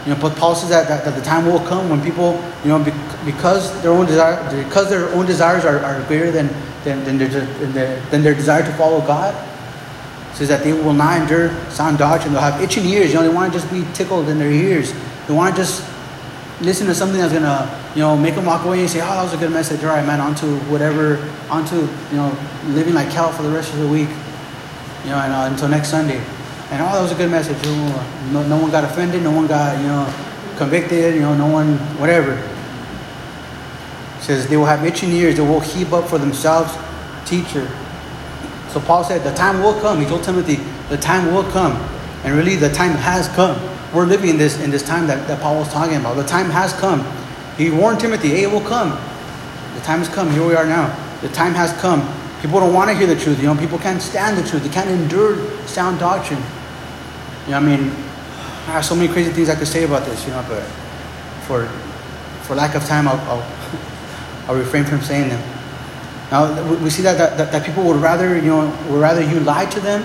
You know, but Paul says that, that, that, the time will come when people, you know, because their own desire, because their own desires are, are greater than, than, than, their, than their desire to follow God, says that they will not endure sound doctrine. They'll have itching ears. You know, they want to just be tickled in their ears. They want to just listen to something that's gonna, you know, make them walk away and say, "Oh, that was a good message." All right, man, onto whatever, onto you know, living like hell for the rest of the week, you know, and, uh, until next Sunday. And oh, that was a good message. No, no one got offended. No one got, you know, convicted. You know, no one, whatever. It says they will have itching ears. They will heap up for themselves teacher. So Paul said, the time will come. He told Timothy, the time will come. And really, the time has come. We're living in this in this time that, that Paul was talking about. The time has come. He warned Timothy, hey, it will come. The time has come. Here we are now. The time has come. People don't want to hear the truth. You know, people can't stand the truth. They can't endure sound doctrine. You know, I mean, I have so many crazy things I could say about this, you know, but for for lack of time, I'll, I'll, I'll refrain from saying them. Now we see that, that, that people would rather, you know, would rather you lie to them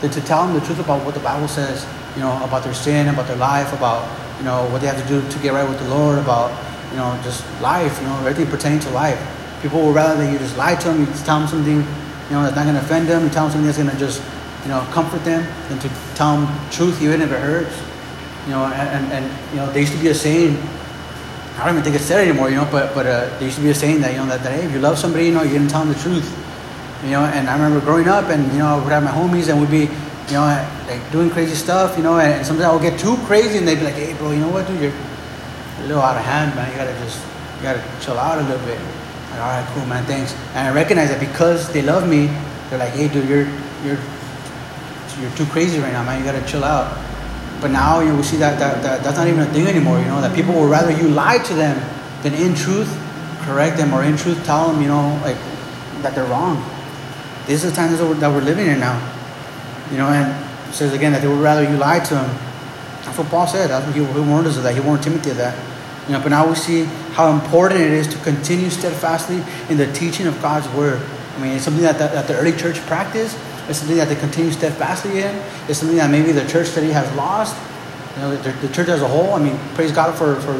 than to tell them the truth about what the Bible says, you know, about their sin, about their life, about, you know, what they have to do to get right with the Lord, about, you know, just life, you know, everything pertaining to life. People would rather that you just lie to them, you tell them something, you know, that's not going to offend them, you tell them something that's going to just, you know, comfort them, than to tell them truth even if it hurts. You know, and, and, and you know, there used to be a saying, I don't even think it's said anymore, you know, but but uh, there used to be a saying that you know that, that hey, if you love somebody, you know, you're gonna tell them the truth, you know. And I remember growing up, and you know, I would have my homies, and we'd be, you know, like doing crazy stuff, you know. And, sometimes I would get too crazy, and they'd be like, hey, bro, you know what, dude, you're, a little out of hand, man. You gotta just, you gotta chill out a little bit. Like, all right, cool, man, thanks. And I recognize that because they love me, they're like, hey, dude, you're you're you're too crazy right now, man. You gotta chill out. But now you we see that, that, that that's not even a thing anymore. You know that people would rather you lie to them than in truth correct them or in truth tell them you know like that they're wrong. This is the time that we're living in now. You know, and says again that they would rather you lie to them. That's what Paul said. That's what he, he warned us of that. He warned Timothy of that. You know, but now we see how important it is to continue steadfastly in the teaching of God's word. I mean, it's something that the, that the early church practiced it's something that they continue steadfastly in. It's something that maybe the church study has lost. You know, the, the, church as a whole. I mean, praise God for, for,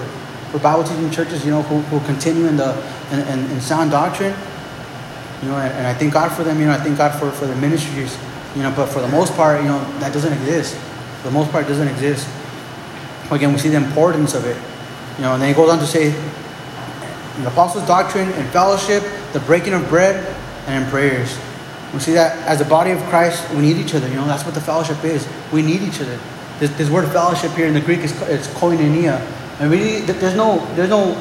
for Bible teaching churches, you know, who, who continue in the in, in, in sound doctrine. You know, and, and, I thank God for them. You know, I thank God for, for their ministries. You know, but for the most part, you know, that doesn't exist. For the most part, doesn't exist. Again, we see the importance of it. You know, and then he goes on to say, the apostles' doctrine and fellowship, the breaking of bread, and in prayers. We see that as a body of Christ, we need each other. You know, that's what the fellowship is. We need each other. This, this word fellowship here in the Greek is it's koinonia. And really, there's no there's no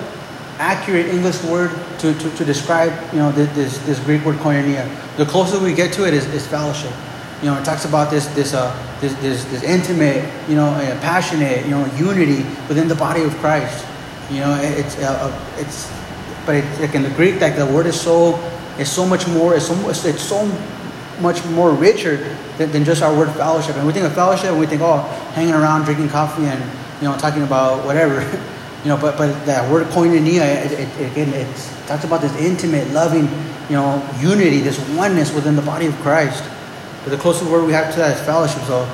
accurate English word to, to, to describe you know this, this Greek word koinonia. The closer we get to it is, is fellowship. You know, it talks about this this uh this this, this intimate you know uh, passionate you know unity within the body of Christ. You know, it's uh, uh it's but it, like in the Greek, like the word is so is so much more, it's so, it's so much more richer than, than just our word fellowship. And we think of fellowship and we think, oh, hanging around, drinking coffee, and you know, talking about whatever. you know, but but that word koinonia, it, it, it, again, it talks about this intimate, loving, you know, unity, this oneness within the body of Christ. But the closest word we have to that is fellowship. So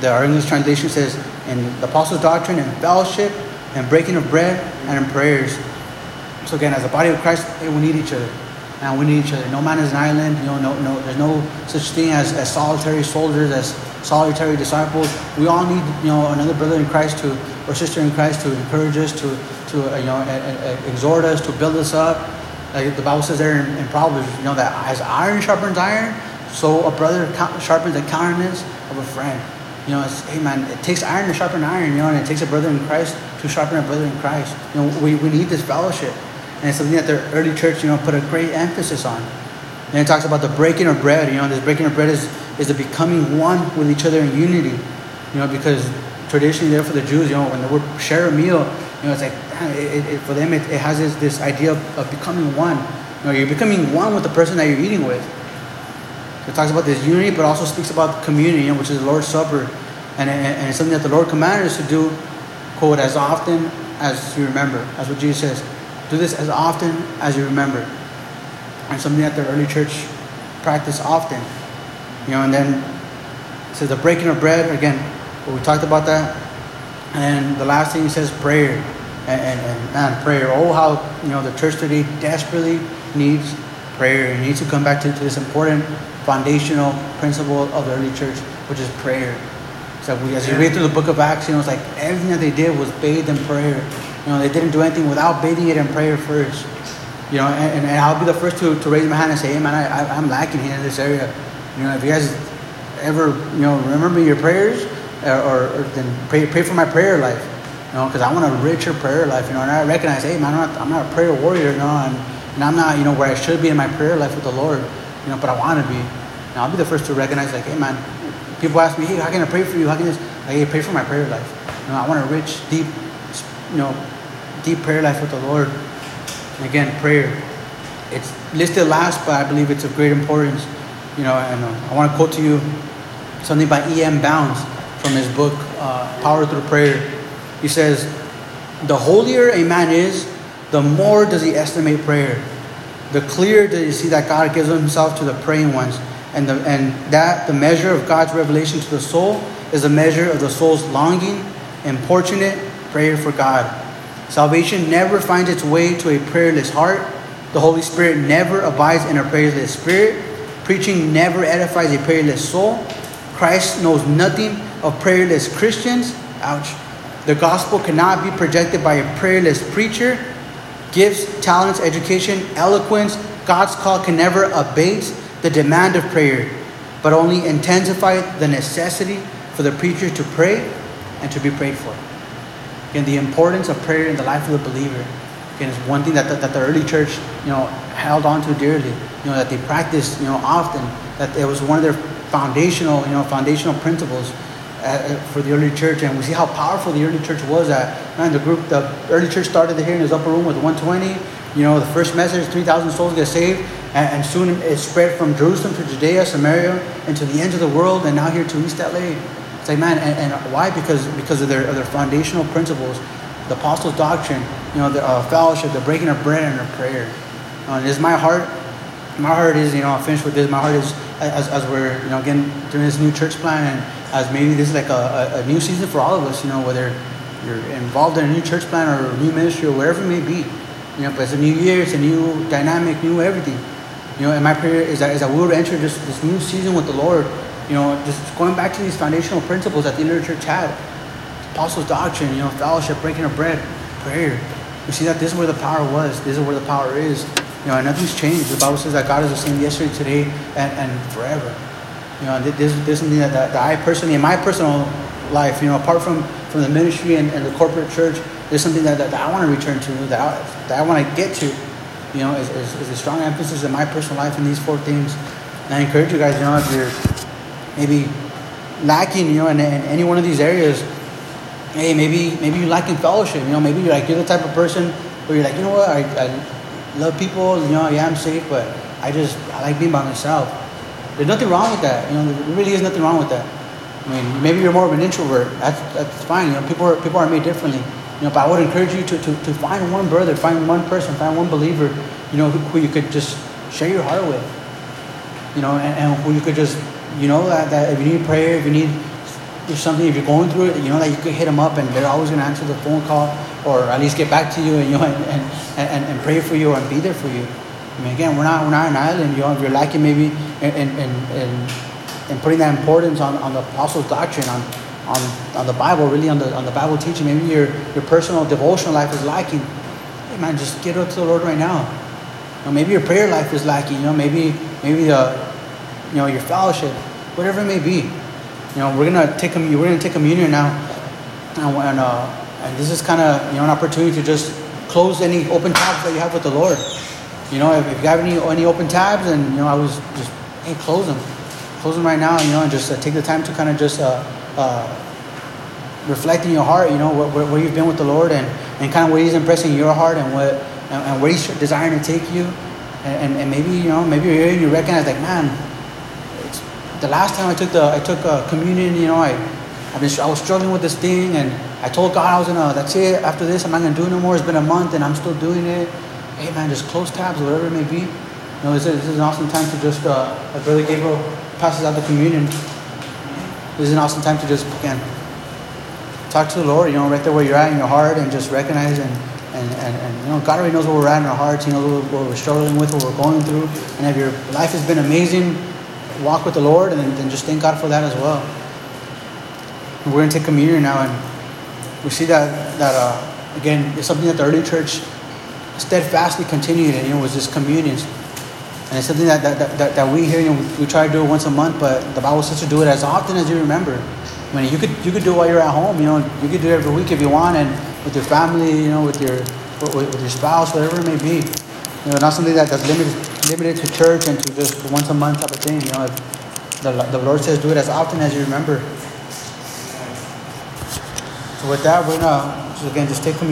the, our English translation says, in the apostles' doctrine and fellowship and breaking of bread and in prayers. So again, as a body of Christ, we need each other and we need each other. No man is an island. You know, no, no, there's no such thing as, as solitary soldiers, as solitary disciples. We all need, you know, another brother in Christ to or sister in Christ to encourage us, to, to uh, you know, uh, uh, exhort us, to build us up. Like the Bible says there in, in, Proverbs, you know, that as iron sharpens iron, so a brother sharpens the countenance of a friend. You know, it's, hey man, it takes iron to sharpen iron, you know, and it takes a brother in Christ to sharpen a brother in Christ. You know, we, we need this fellowship. And it's something that the early church, you know, put a great emphasis on. And it talks about the breaking of bread. You know, this breaking of bread is, is the becoming one with each other in unity. You know, because traditionally there for the Jews, you know, when they would share a meal, you know, it's like, it, it, for them, it, it has this, this idea of, of becoming one. You know, you're becoming one with the person that you're eating with. It talks about this unity, but also speaks about community, you know, which is the Lord's Supper. And, and, and it's something that the Lord commanded us to do, quote, as often as you remember. That's what Jesus says. Do this as often as you remember. And something that the early church practiced often. You know, and then so the breaking of bread, again, we talked about that. And the last thing he says, prayer. And, and, and man, prayer. Oh, how, you know, the church today desperately needs prayer. It needs to come back to, to this important foundational principle of the early church, which is prayer. So we, as you read through the book of Acts, you know, it's like everything that they did was bathed in prayer. You know, they didn't do anything without bathing it in prayer first. You know, and, and I'll be the first to, to raise my hand and say, hey man, I, I'm lacking here in this area. You know, if you guys ever, you know, remember your prayers, or, or, or then pray, pray for my prayer life. You know, because I want a richer prayer life. You know, and I recognize, hey man, I'm not, I'm not a prayer warrior. You know, and, and I'm not, you know, where I should be in my prayer life with the Lord. You know, but I want to be. And I'll be the first to recognize, like, hey man, people ask me, hey, how can I pray for you? How can this? Like, hey, pray for my prayer life. You know, I want a rich, deep, you know, deep prayer life with the Lord. And again, prayer. It's listed last, but I believe it's of great importance. You know, and uh, I want to quote to you something by E.M. Bounds from his book, uh, Power Through Prayer. He says, The holier a man is, the more does he estimate prayer. The clearer does he see that God gives himself to the praying ones, and, the, and that the measure of God's revelation to the soul is a measure of the soul's longing, importunate prayer for God. Salvation never finds its way to a prayerless heart. The Holy Spirit never abides in a prayerless spirit. Preaching never edifies a prayerless soul. Christ knows nothing of prayerless Christians. Ouch. The gospel cannot be projected by a prayerless preacher. Gifts, talents, education, eloquence, God's call can never abate the demand of prayer, but only intensify the necessity for the preacher to pray and to be prayed for. Again, the importance of prayer in the life of the believer. Again, is one thing that the, that the early church, you know, held on to dearly. You know, that they practiced, you know, often. That it was one of their foundational, you know, foundational principles uh, for the early church. And we see how powerful the early church was. That man, the group, the early church started here in his upper room with 120. You know, the first message, 3,000 souls get saved, and, and soon it spread from Jerusalem to Judea, Samaria, and to the ends of the world, and now here to East LA. It's like, man, and, and why? Because because of their, of their foundational principles, the apostles' doctrine, you know, the uh, fellowship, the breaking of bread, and their prayer. Uh, and it's my heart. My heart is, you know, I'll finish with this. My heart is, as, as we're, you know, again, doing this new church plan, and as maybe this is like a, a, a new season for all of us, you know, whether you're involved in a new church plan or a new ministry or wherever it may be. You know, but it's a new year, it's a new dynamic, new everything. You know, and my prayer is that, is that we would enter this, this new season with the Lord you know, just going back to these foundational principles that the early church had. Apostles' doctrine, you know, fellowship, breaking of bread, prayer. We see that this is where the power was. This is where the power is. You know, and nothing's changed. The Bible says that God is the same yesterday, today, and, and forever. You know, this, this is something that, that, that I personally, in my personal life, you know, apart from, from the ministry and, and the corporate church, there's something that, that, that I want to return to, that I, that I want to get to, you know, is, is, is a strong emphasis in my personal life in these four things. And I encourage you guys, you know, if you're maybe lacking, you know, in, in any one of these areas, hey, maybe maybe you're lacking fellowship. You know, maybe you're like you're the type of person where you're like, you know what, I, I love people. You know, yeah, I'm safe, but I just I like being by myself. There's nothing wrong with that. You know, there really is nothing wrong with that. I mean, maybe you're more of an introvert. That's that's fine. You know, people are people are made differently. You know, but I would encourage you to, to, to find one brother, find one person, find one believer, you know, who, who you could just share your heart with. You know, and, and who you could just you know that, that if you need prayer, if you need if something, if you're going through it, you know that you could hit them up and they're always going to answer the phone call or at least get back to you and you know and, and, and, and pray for you and be there for you. I mean, again, we're not we're not an island. You know, if you're lacking maybe in in, in, in putting that importance on, on the apostles' doctrine, on, on on the Bible, really on the on the Bible teaching, maybe your your personal devotional life is lacking. Hey man, just get up to the Lord right now. You know, maybe your prayer life is lacking. You know, maybe maybe the you know your fellowship whatever it may be. You know, we're gonna take we're gonna take communion now, and, and, uh, and this is kind of you know an opportunity to just close any open tabs that you have with the Lord. You know, if, if you have any any open tabs, and you know, I was just hey, close them, close them right now. You know, and just uh, take the time to kind of just uh, uh, reflect in your heart. You know, where, where, you've been with the Lord, and, and kind of where He's impressing your heart, and what and, and where He's desiring to take you. And, and, and maybe you know, maybe you're here and you recognize like, man, the last time I took the I took a communion, you know, I been I was struggling with this thing, and I told God I was gonna. That's it. After this, I'm not gonna do it no more. It's been a month, and I'm still doing it. Hey man, just close tabs, whatever it may be. You know, this is, this is an awesome time to just. Uh, like Brother Gabriel passes out the communion. This is an awesome time to just again talk to the Lord. You know, right there where you're at in your heart, and just recognize and. And, and, and you know, God already knows where we're at in our hearts. He knows what we're struggling with, what we're going through. And if your life has been amazing, walk with the Lord and then just thank God for that as well. And we're going to take communion now, and we see that that uh, again, it's something that the early church steadfastly continued and you know was this communion. And it's something that, that, that, that we here you know, we try to do it once a month but the bible says to do it as often as you remember. I mean you could you could do it while you're at home you know you could do it every week if you want and with your family you know with your with, with your spouse whatever it may be. You know not something that, that's limited limited to church and to just once a month type of thing you know if the, the lord says do it as often as you remember. So with that we're gonna so again just take